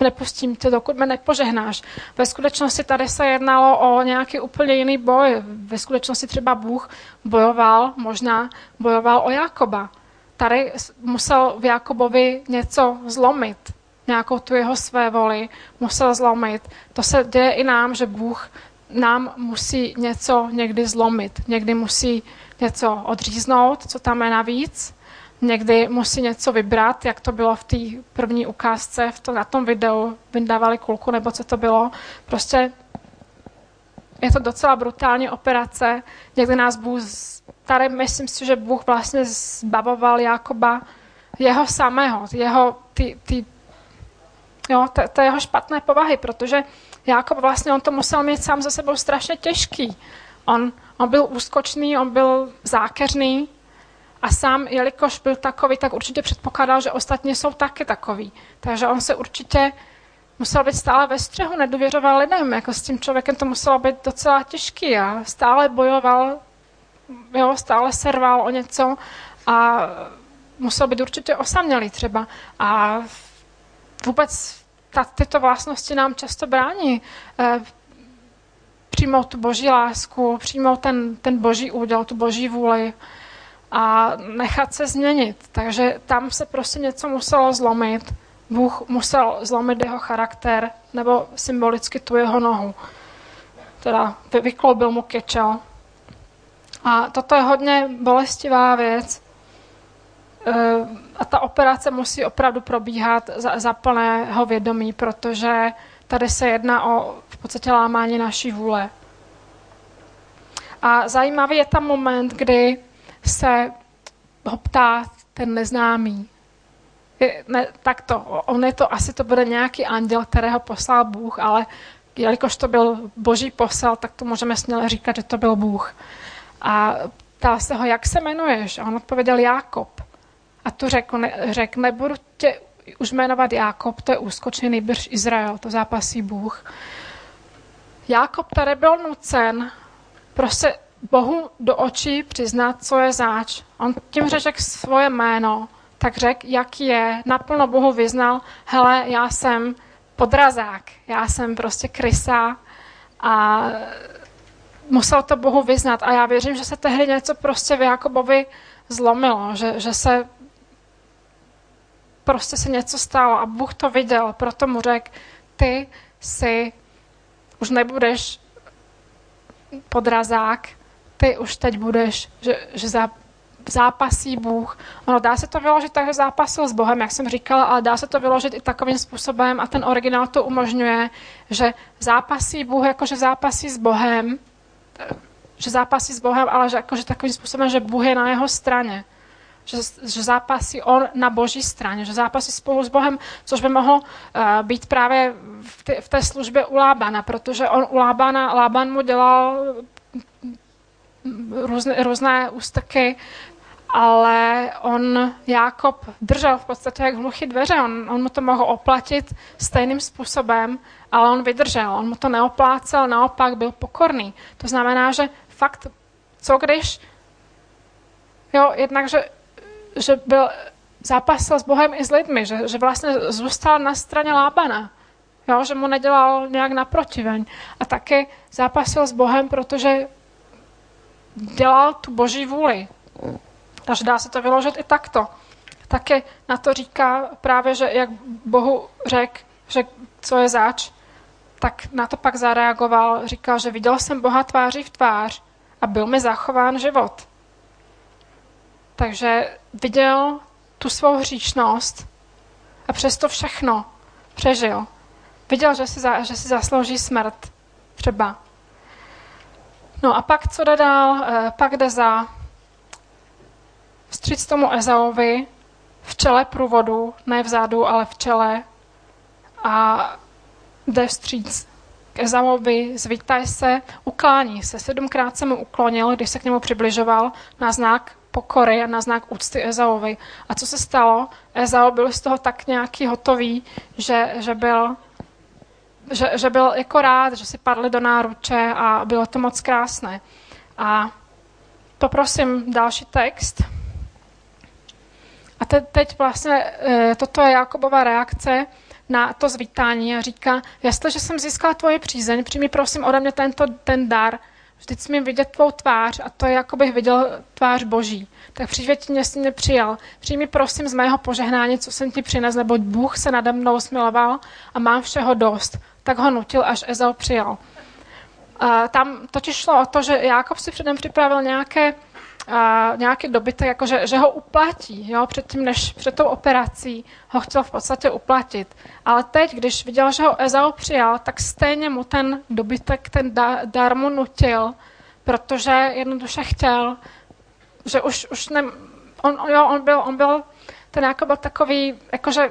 A: nepustím tě, dokud mě nepožehnáš. Ve skutečnosti tady se jednalo o nějaký úplně jiný boj. Ve skutečnosti třeba Bůh bojoval, možná bojoval o Jakoba. Tady musel v Jakobovi něco zlomit, nějakou tu jeho své voli musel zlomit. To se děje i nám, že Bůh nám musí něco někdy zlomit. Někdy musí něco odříznout, co tam je navíc, někdy musí něco vybrat, jak to bylo v té první ukázce, v to, na tom videu vydávali kulku, nebo co to bylo. Prostě je to docela brutální operace. Někdy nás Bůh, tady myslím si, že Bůh vlastně zbavoval Jakoba jeho samého, jeho, ty, ty, jo, to, to jeho špatné povahy, protože Jakob vlastně on to musel mít sám za sebou strašně těžký. On, on byl úskočný, on byl zákeřný, a sám, jelikož byl takový, tak určitě předpokládal, že ostatní jsou taky takový. Takže on se určitě musel být stále ve střehu, nedůvěřoval lidem. Jako s tím člověkem to muselo být docela těžký a stále bojoval, jo, stále serval o něco a musel být určitě osamělý třeba. A vůbec ta, tyto vlastnosti nám často brání eh, přijmout tu boží lásku, přijmout ten, ten boží úděl, tu boží vůli a nechat se změnit. Takže tam se prostě něco muselo zlomit. Bůh musel zlomit jeho charakter nebo symbolicky tu jeho nohu. Teda vykloubil mu kečel. A toto je hodně bolestivá věc. E, a ta operace musí opravdu probíhat za, za plného vědomí, protože tady se jedná o v podstatě lámání naší vůle. A zajímavý je tam moment, kdy se ho ptá ten neznámý. Je, ne, tak to, on je to, asi to bude nějaký anděl, kterého poslal Bůh, ale jelikož to byl boží posel, tak to můžeme směle říkat, že to byl Bůh. A ptal se ho, jak se jmenuješ? A on odpověděl Jákob. A tu řekl, ne, řek, nebudu tě už jmenovat Jákob, to je úskočný nejbrž Izrael, to zápasí Bůh. Jákob tady byl nucen prostě Bohu do očí přiznat, co je záč. On tím řekl svoje jméno, tak řekl, jaký je, naplno Bohu vyznal, hele, já jsem podrazák, já jsem prostě krysa a musel to Bohu vyznat. A já věřím, že se tehdy něco prostě v Jakobovi zlomilo, že, že se prostě se něco stalo a Bůh to viděl, proto mu řekl, ty si už nebudeš podrazák, ty už teď budeš, že, že za, zápasí Bůh. Ono dá se to vyložit tak, že zápasil s Bohem, jak jsem říkala, ale dá se to vyložit i takovým způsobem a ten originál to umožňuje, že zápasí Bůh jakože zápasí s Bohem, že zápasí s Bohem, ale že jakože takovým způsobem, že Bůh je na jeho straně. Že, že zápasí on na boží straně, že zápasí spolu s Bohem, což by mohlo uh, být právě v, té, v té službě u Lábana, protože on u Lábana, Lában mu dělal různé, různé ústrky, ale on, Jákob, držel v podstatě jak hluchy dveře. On, on mu to mohl oplatit stejným způsobem, ale on vydržel. On mu to neoplácel, naopak byl pokorný. To znamená, že fakt, co když Jo, jednak, že, že byl, zápasil s Bohem i s lidmi, že, že vlastně zůstal na straně Lábana. Jo, že mu nedělal nějak naprotiveň. A taky zápasil s Bohem, protože dělal tu boží vůli. Takže dá se to vyložit i takto. Taky na to říká právě, že jak Bohu řekl, že co je zač, tak na to pak zareagoval, říkal, že viděl jsem Boha tváří v tvář a byl mi zachován život. Takže viděl tu svou hříšnost a přesto všechno přežil. Viděl, že si, za, že si zaslouží smrt třeba. No a pak co jde dál? Eh, pak jde za vstříc tomu Ezaovi v čele průvodu, ne vzadu, ale v čele a jde vstříc k Ezaovi, zvítaj se, uklání se. Sedmkrát se mu uklonil, když se k němu přibližoval na znak pokory a na znak úcty Ezaovi. A co se stalo? Ezau byl z toho tak nějaký hotový, že, že byl že, že byl jako rád, že si padli do náruče a bylo to moc krásné. A poprosím další text. A te, teď vlastně e, toto je Jakobova reakce na to zvítání a říká, jestliže jsem získala tvoje přízeň, přijmi prosím ode mě tento, ten dar, vždyť smím vidět tvou tvář a to je, jako bych viděl tvář Boží. Tak přívětně jsi mě přijal. Přijmi prosím z mého požehnání, co jsem ti přinesl, neboť Bůh se nade mnou smiloval a mám všeho dost. Tak ho nutil, až Ezau přijal. A tam totiž šlo o to, že Jákob si předem připravil nějaké a nějaký dobytek, jako že, že ho uplatí, jo, předtím, než před tou operací ho chtěl v podstatě uplatit. Ale teď, když viděl, že ho Ezau přijal, tak stejně mu ten dobytek, ten da, dar mu nutil, protože jednoduše chtěl, že už, už ne, on, jo, on, byl, on byl, ten jako byl takový, jakože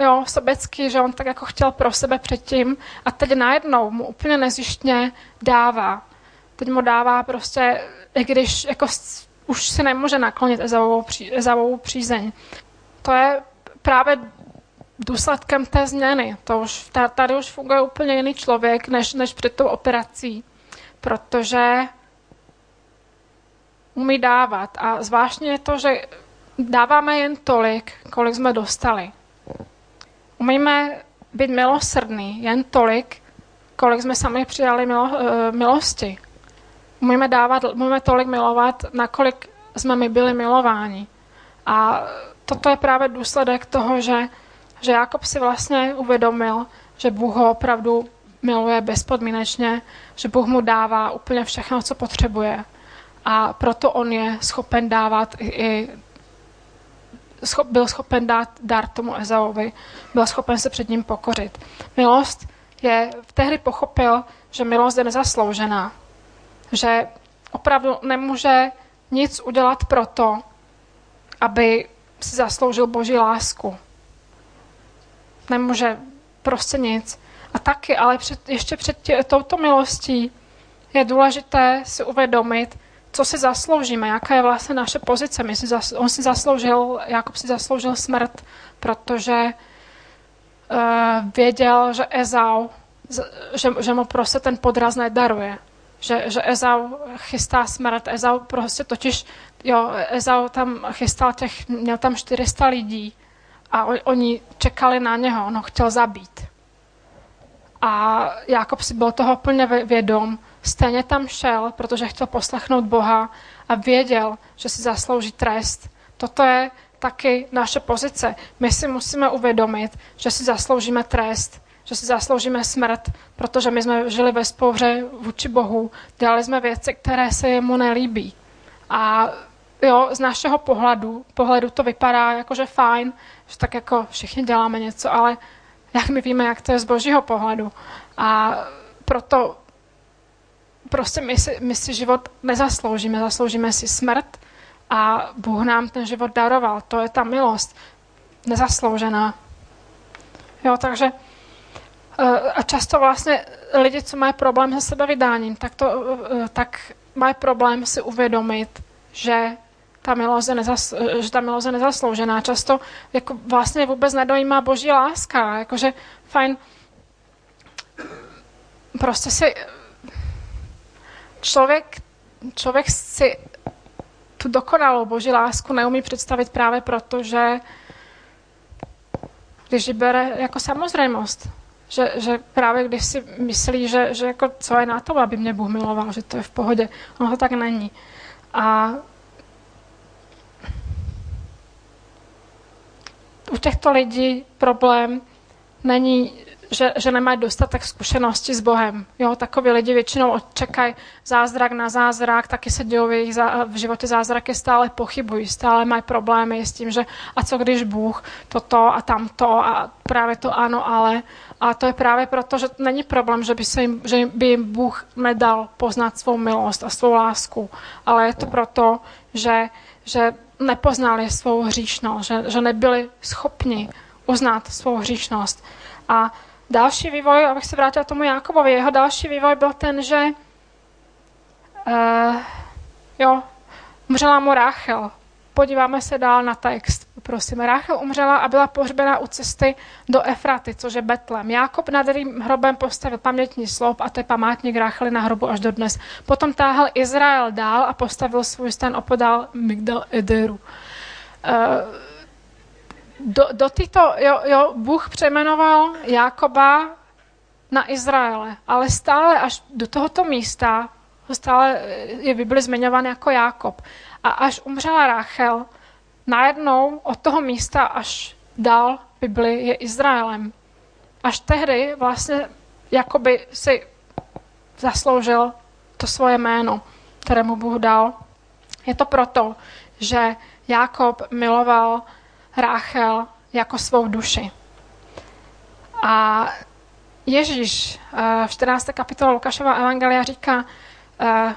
A: jo, sobecký, že on tak jako chtěl pro sebe předtím a teď najednou mu úplně nezjištně dává. Teď mu dává prostě i když jako už se nemůže naklonit Ezavovou, pří, Ezavovou přízeň. To je právě důsledkem té změny. To už, tady už funguje úplně jiný člověk, než, než před tou operací, protože umí dávat. A zvláštně je to, že dáváme jen tolik, kolik jsme dostali. Umíme být milosrdný jen tolik, kolik jsme sami přijali milo, eh, milosti. Umíme dávat, umíme tolik milovat, nakolik jsme my byli milováni. A toto je právě důsledek toho, že, že Jakob si vlastně uvědomil, že Bůh ho opravdu miluje bezpodmínečně, že Bůh mu dává úplně všechno, co potřebuje. A proto on je schopen dávat i, byl schopen dát dar tomu Ezaovi, byl schopen se před ním pokořit. Milost je, v té hry pochopil, že milost je nezasloužená že opravdu nemůže nic udělat proto, aby si zasloužil boží lásku. Nemůže prostě nic. A taky, ale před, ještě před tě, touto milostí je důležité si uvědomit, co si zasloužíme, jaká je vlastně naše pozice. My si zas, on si zasloužil, Jakob si zasloužil smrt, protože uh, věděl, že Ezau, že, že mu prostě ten podraz nedaruje že, že Ezau chystá smrt. Ezau prostě totiž, jo, Ezau tam chystal těch, měl tam 400 lidí a on, oni čekali na něho, on ho chtěl zabít. A Jakob si byl toho plně vědom, stejně tam šel, protože chtěl poslechnout Boha a věděl, že si zaslouží trest. Toto je taky naše pozice. My si musíme uvědomit, že si zasloužíme trest že si zasloužíme smrt, protože my jsme žili ve spouře vůči Bohu, dělali jsme věci, které se jemu nelíbí. A jo, z našeho pohledu, pohledu to vypadá jakože fajn, že tak jako všichni děláme něco, ale jak my víme, jak to je z božího pohledu. A proto prostě my si, my si život nezasloužíme, zasloužíme si smrt a Bůh nám ten život daroval. To je ta milost nezasloužená. Jo, takže a často vlastně lidi, co mají problém se sebevydáním, tak, to, eh, tak mají problém si uvědomit, že ta milost je, nezas, že ta milost je nezasloužená. Často jako vlastně vůbec nedojímá boží láska. Jakože fajn, prostě si člověk, člověk si tu dokonalou boží lásku neumí představit právě proto, že když ji bere jako samozřejmost. Že, že právě když si myslí, že, že jako co je na tom, aby mě Bůh miloval, že to je v pohodě. Ono to tak není. A u těchto lidí problém není, že, že nemají dostatek zkušenosti s Bohem. Jo, takoví lidi většinou čekají zázrak na zázrak, taky se dějí v jejich zá, v životě zázraky, stále pochybují, stále mají problémy s tím, že a co když Bůh toto a tamto a právě to ano, ale. A to je právě proto, že není problém, že by, se jim, že by jim Bůh nedal poznat svou milost a svou lásku, ale je to proto, že, že nepoznali svou hříšnost, že, že nebyli schopni uznat svou hříšnost. A další vývoj, abych se vrátila tomu Jakobovi, jeho další vývoj byl ten, že uh, jo, umřela mu Ráchel. Podíváme se dál na text. Prosím, Ráchel umřela a byla pohřbena u cesty do Efraty, což je Betlem. Jákob nad hrobem postavil pamětní sloup a to je památník Ráchely na hrobu až do dnes. Potom táhl Izrael dál a postavil svůj stan opodál Migdal Ederu. Uh, do, do tyto, jo, jo, Bůh přejmenoval Jákoba na Izraele, ale stále až do tohoto místa stále je Bibli zmiňován jako Jákob. A až umřela Ráchel, najednou od toho místa až dál Bibli je Izraelem. Až tehdy vlastně jakoby si zasloužil to svoje jméno, které mu Bůh dal. Je to proto, že Jákob miloval Ráchel jako svou duši. A Ježíš eh, v 14. kapitole Lukášova Evangelia říká, eh,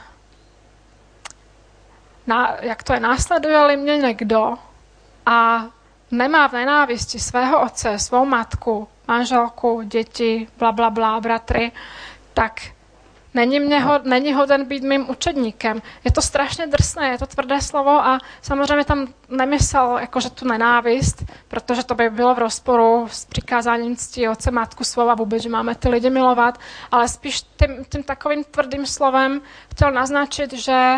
A: na, jak to je, následuje-li mě někdo a nemá v nenávisti svého otce, svou matku, manželku, děti, bla, bla, bla, bratry, tak Není, mě ho, není hoden být mým učedníkem. Je to strašně drsné, je to tvrdé slovo a samozřejmě tam nemyslel jakože tu nenávist, protože to by bylo v rozporu s přikázáním ctí otce, matku, slova vůbec, že máme ty lidi milovat, ale spíš tím, tím takovým tvrdým slovem chtěl naznačit, že,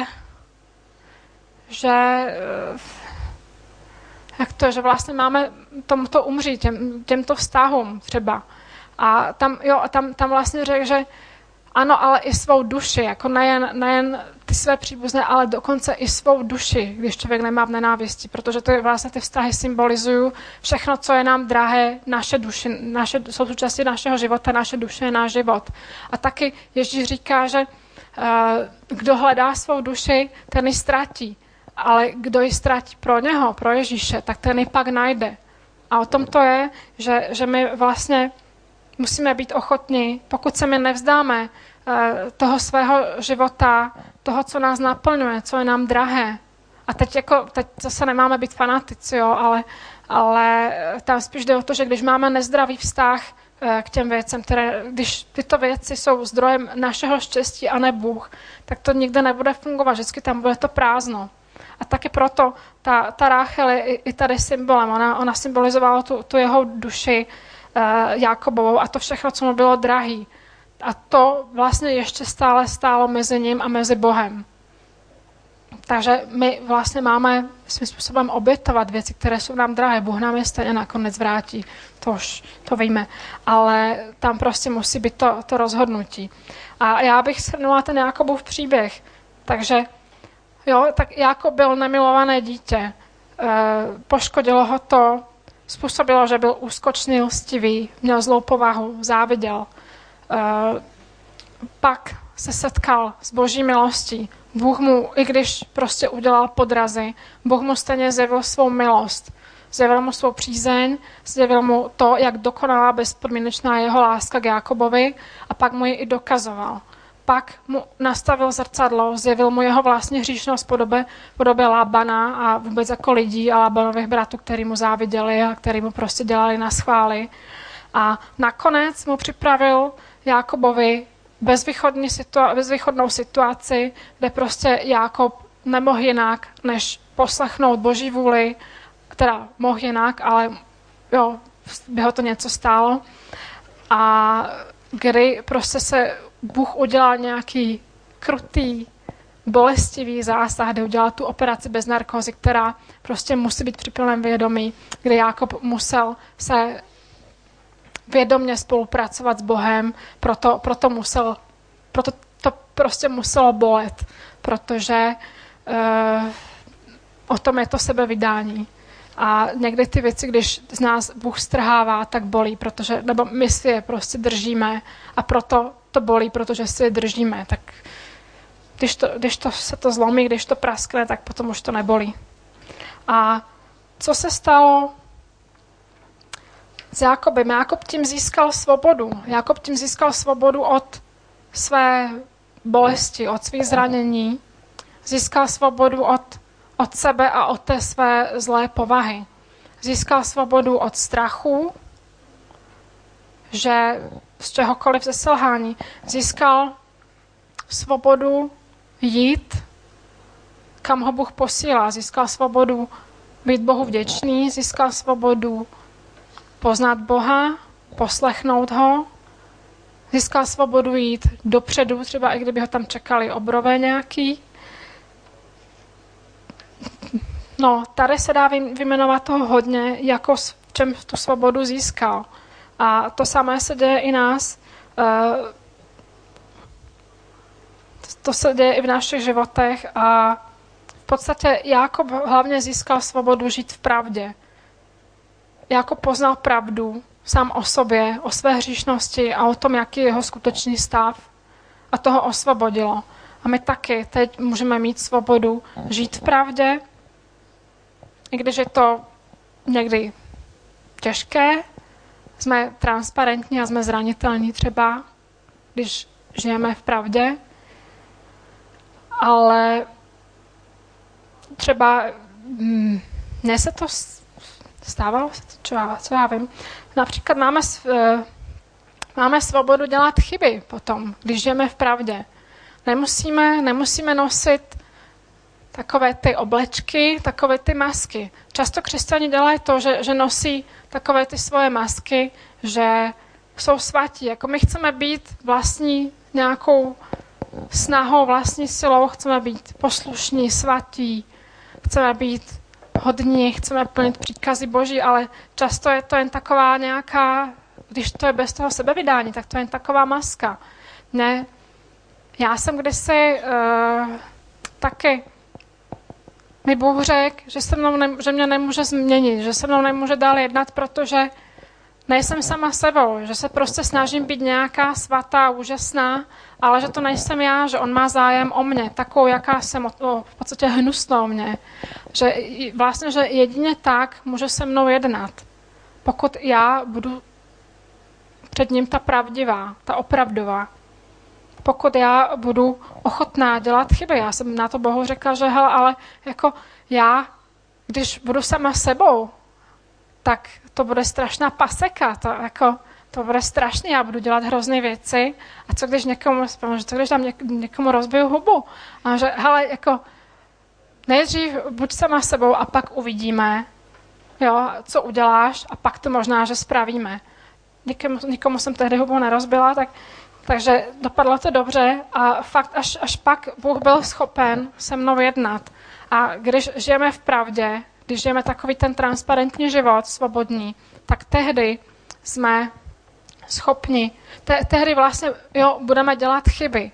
A: že eh, jak to že vlastně máme tomuto umřít, těm, těmto vztahům třeba. A tam, jo, tam, tam vlastně řekl, že ano, ale i svou duši, jako nejen, nejen ty své příbuzné, ale dokonce i svou duši, když člověk nemá v nenávisti, protože to je vlastně ty vztahy symbolizují všechno, co je nám drahé, naše duše, naše, jsou součástí našeho života, naše duše je náš život. A taky Ježíš říká, že uh, kdo hledá svou duši, ten ji ztratí. Ale kdo ji ztratí pro něho, pro Ježíše, tak ten ji pak najde. A o tom to je, že, že my vlastně musíme být ochotní, pokud se my nevzdáme eh, toho svého života, toho, co nás naplňuje, co je nám drahé. A teď, jako, teď zase nemáme být fanatici, jo, ale, ale tam spíš jde o to, že když máme nezdravý vztah eh, k těm věcem, které, když tyto věci jsou zdrojem našeho štěstí a ne Bůh, tak to nikdy nebude fungovat, vždycky tam bude to prázdno. A taky proto ta, ta Ráchel je i, tady symbolem. Ona, ona symbolizovala tu, tu jeho duši, uh, Jakobovou a to všechno, co mu bylo drahý. A to vlastně ještě stále stálo mezi ním a mezi Bohem. Takže my vlastně máme svým způsobem obětovat věci, které jsou nám drahé. Bůh nám je stejně nakonec vrátí, to už to víme. Ale tam prostě musí být to, to rozhodnutí. A já bych shrnula ten Jakobův příběh. Takže jo, tak Jakob byl nemilované dítě. E, poškodilo ho to, způsobilo, že byl úskočný, lstivý, měl zlou povahu, záviděl. Uh, pak se setkal s boží milostí. Bůh mu, i když prostě udělal podrazy, Bůh mu stejně zjevil svou milost. Zjevil mu svou přízeň, zjevil mu to, jak dokonalá bezpodmínečná jeho láska k Jakobovi a pak mu ji i dokazoval pak mu nastavil zrcadlo, zjevil mu jeho vlastní hříšnost v podobě, podobě Labana a vůbec jako lidí a Labanových bratů, který mu záviděli a který mu prostě dělali na schvály. A nakonec mu připravil Jákobovi bezvýchodní situa- bezvýchodnou situaci, kde prostě Jákob nemohl jinak, než poslechnout boží vůli, teda mohl jinak, ale jo, by ho to něco stálo. A kdy prostě se Bůh udělal nějaký krutý bolestivý zásah, kde udělal tu operaci bez narkózy, která prostě musí být při plném vědomí, kde Jakob musel se vědomně spolupracovat s Bohem, proto, proto, musel, proto to prostě muselo bolet, protože uh, o tom je to sebevydání. A někdy ty věci, když z nás Bůh strhává, tak bolí, protože, nebo my si je prostě držíme a proto to bolí, protože si je držíme. Tak když, to, když to se to zlomí, když to praskne, tak potom už to nebolí. A co se stalo s Jakobem? Jakob tím získal svobodu. Jakob tím získal svobodu od své bolesti, od svých zranění. Získal svobodu od od sebe a od té své zlé povahy. Získal svobodu od strachu, že z čehokoliv ze selhání. Získal svobodu jít, kam ho Bůh posílá. Získal svobodu být Bohu vděčný, získal svobodu poznat Boha, poslechnout ho, získal svobodu jít dopředu, třeba i kdyby ho tam čekali obrové nějaký, No, tady se dá vyjmenovat toho hodně, jako v čem tu svobodu získal. A to samé se děje i nás. Eh, to se děje i v našich životech a v podstatě Jakob hlavně získal svobodu žít v pravdě. Jakob poznal pravdu sám o sobě, o své hříšnosti a o tom, jaký je jeho skutečný stav. A toho osvobodilo. A my taky teď můžeme mít svobodu žít v pravdě, i když je to někdy těžké, jsme transparentní a jsme zranitelní třeba, když žijeme v pravdě, ale třeba hm, mně se to stávalo, co já, co já vím. Například máme, eh, máme svobodu dělat chyby potom, když žijeme v pravdě. Nemusíme, nemusíme nosit takové ty oblečky, takové ty masky. Často křesťani dělají to, že, že nosí takové ty svoje masky, že jsou svatí. Jako my chceme být vlastní nějakou snahou, vlastní silou, chceme být poslušní, svatí, chceme být hodní, chceme plnit příkazy Boží, ale často je to jen taková nějaká, když to je bez toho sebevydání, tak to je jen taková maska. Ne, já jsem kdysi uh, taky mi Bůh řekl, že, se mnou ne, že mě nemůže změnit, že se mnou nemůže dál jednat, protože nejsem sama sebou, že se prostě snažím být nějaká svatá, úžasná, ale že to nejsem já, že on má zájem o mě, takovou, jaká jsem, o, v podstatě hnusnou mě. Že vlastně, že jedině tak může se mnou jednat, pokud já budu před ním ta pravdivá, ta opravdová pokud já budu ochotná dělat chyby. Já jsem na to Bohu řekla, že hele, ale jako já, když budu sama sebou, tak to bude strašná paseka, to, jako, to bude strašné, já budu dělat hrozné věci a co když někomu, co když tam něk, někomu rozbiju hubu? A že, hele, jako, nejdřív buď sama sebou a pak uvidíme, jo, co uděláš a pak to možná, že spravíme. Nikomu, nikomu jsem tehdy hubu nerozbila, tak takže dopadlo to dobře a fakt až, až pak Bůh byl schopen se mnou jednat. A když žijeme v pravdě, když žijeme takový ten transparentní život, svobodný, tak tehdy jsme schopni, te, tehdy vlastně jo, budeme dělat chyby,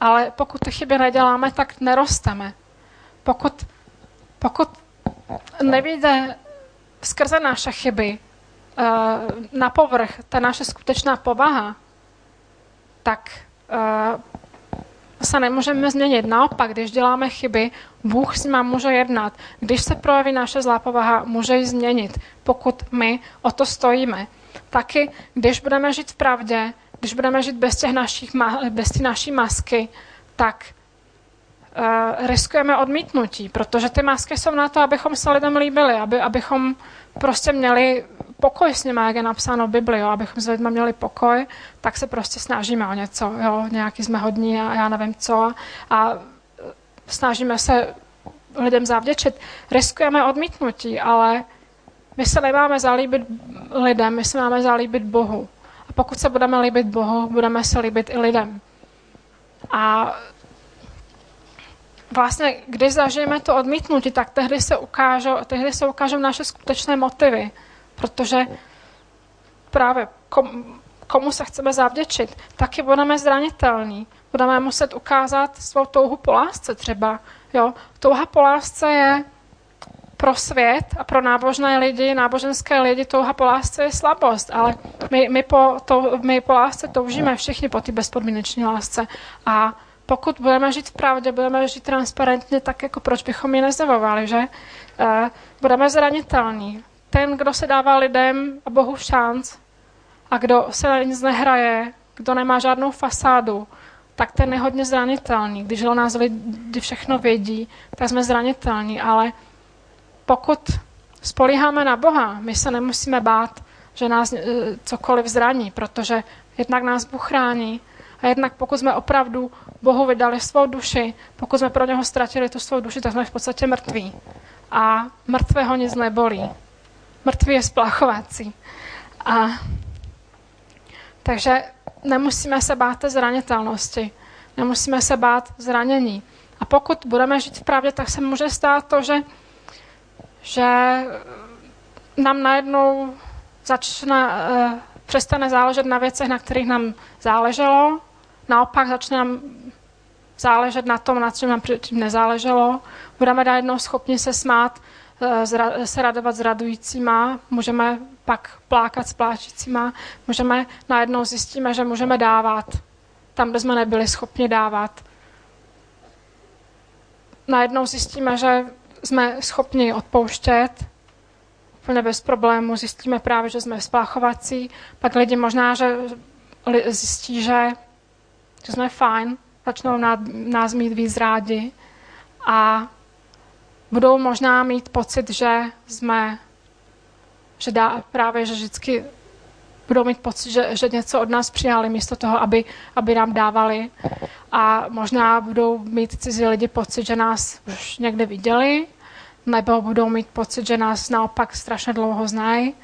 A: ale pokud ty chyby neděláme, tak nerosteme. Pokud, pokud nevíde skrze naše chyby uh, na povrch ta naše skutečná povaha, tak uh, se nemůžeme změnit. Naopak, když děláme chyby, Bůh s nima může jednat. Když se projeví naše zlá povaha, může ji změnit, pokud my o to stojíme. Taky, když budeme žít v pravdě, když budeme žít bez, těch našich, bez těch naší masky, tak uh, riskujeme odmítnutí, protože ty masky jsou na to, abychom se lidem líbili, aby, abychom prostě měli pokoj s nimi, jak je napsáno v Bibli, jo, abychom s lidmi měli pokoj, tak se prostě snažíme o něco, jo, nějaký jsme hodní a já nevím co a snažíme se lidem zavděčit. Riskujeme odmítnutí, ale my se nemáme zalíbit lidem, my se máme zalíbit Bohu. A pokud se budeme líbit Bohu, budeme se líbit i lidem. A vlastně, když zažijeme to odmítnutí, tak tehdy se ukážou, tehdy se ukážou naše skutečné motivy, protože právě kom, komu se chceme zavděčit, taky budeme zranitelní. Budeme muset ukázat svou touhu po lásce třeba. Jo? Touha po lásce je pro svět a pro nábožné lidi, náboženské lidi, touha po lásce je slabost, ale my, my, po, to, my po lásce toužíme všichni po té bezpodmínečné lásce. A pokud budeme žít v pravdě, budeme žít transparentně, tak jako proč bychom ji nezevovali, že? Uh, budeme zranitelní. Ten, kdo se dává lidem a Bohu šanc a kdo se na nic nehraje, kdo nemá žádnou fasádu, tak ten je hodně zranitelný. Když o nás lidi všechno vědí, tak jsme zranitelní, ale pokud spolíháme na Boha, my se nemusíme bát, že nás eh, cokoliv zraní, protože jednak nás Bůh chrání a jednak pokud jsme opravdu Bohu vydali svou duši, pokud jsme pro něho ztratili tu svou duši, tak jsme v podstatě mrtví. A mrtvého nic nebolí. Mrtvý je splachovací. A takže nemusíme se bát té zranitelnosti. Nemusíme se bát zranění. A pokud budeme žít v pravdě, tak se může stát to, že že nám najednou začne, uh, přestane záležet na věcech, na kterých nám záleželo. Naopak začne nám záležet na tom, na čem nám předtím nezáleželo. Budeme najednou schopni se smát, uh, se radovat s radujícíma, můžeme pak plákat s pláčícíma, můžeme najednou zjistíme, že můžeme dávat tam, kde jsme nebyli schopni dávat. Najednou zjistíme, že jsme schopni odpouštět úplně bez problému. Zjistíme právě, že jsme spáchovací. Pak lidi možná, že zjistí, že, že jsme fajn, začnou nás mít víc rádi a budou možná mít pocit, že jsme, že dá, právě, že vždycky budou mít pocit, že, že něco od nás přijali místo toho, aby, aby nám dávali. A možná budou mít cizí lidi pocit, že nás už někde viděli nebo budou mít pocit, že nás naopak strašně dlouho znají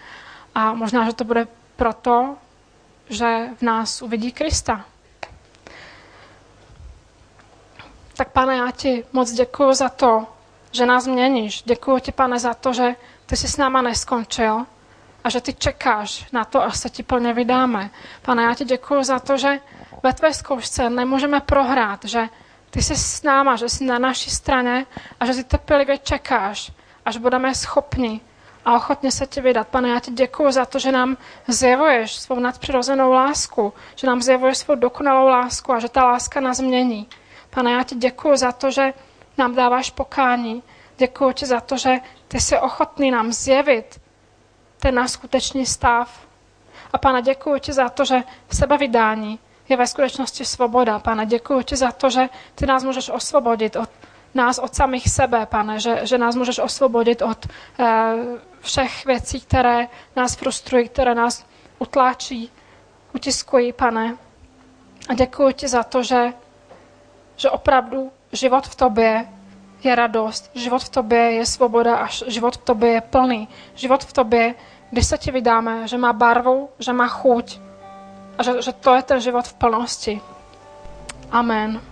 A: a možná, že to bude proto, že v nás uvidí Krista. Tak pane, já ti moc děkuji za to, že nás měníš. Děkuji ti, pane, za to, že ty jsi s náma neskončil a že ty čekáš na to, až se ti plně vydáme. Pane, já ti děkuji za to, že ve tvé zkoušce nemůžeme prohrát, že ty jsi s náma, že jsi na naší straně a že ty trpělivě čekáš, až budeme schopni a ochotně se ti vydat. Pane, já ti děkuji za to, že nám zjevuješ svou nadpřirozenou lásku, že nám zjevuješ svou dokonalou lásku a že ta láska nás změní. Pane, já ti děkuji za to, že nám dáváš pokání. Děkuji ti za to, že ty jsi ochotný nám zjevit ten náš skutečný stav. A pane, děkuji ti za to, že v sebevydání je ve skutečnosti svoboda. Pane, děkuji ti za to, že ty nás můžeš osvobodit od nás od samých sebe, pane, že, že nás můžeš osvobodit od uh, všech věcí, které nás frustrují, které nás utláčí, utiskují, pane. A děkuji ti za to, že, že opravdu život v tobě je radost, život v tobě je svoboda a život v tobě je plný. Život v tobě, když se ti vydáme, že má barvu, že má chuť, a že, že to je ten život v plnosti. Amen.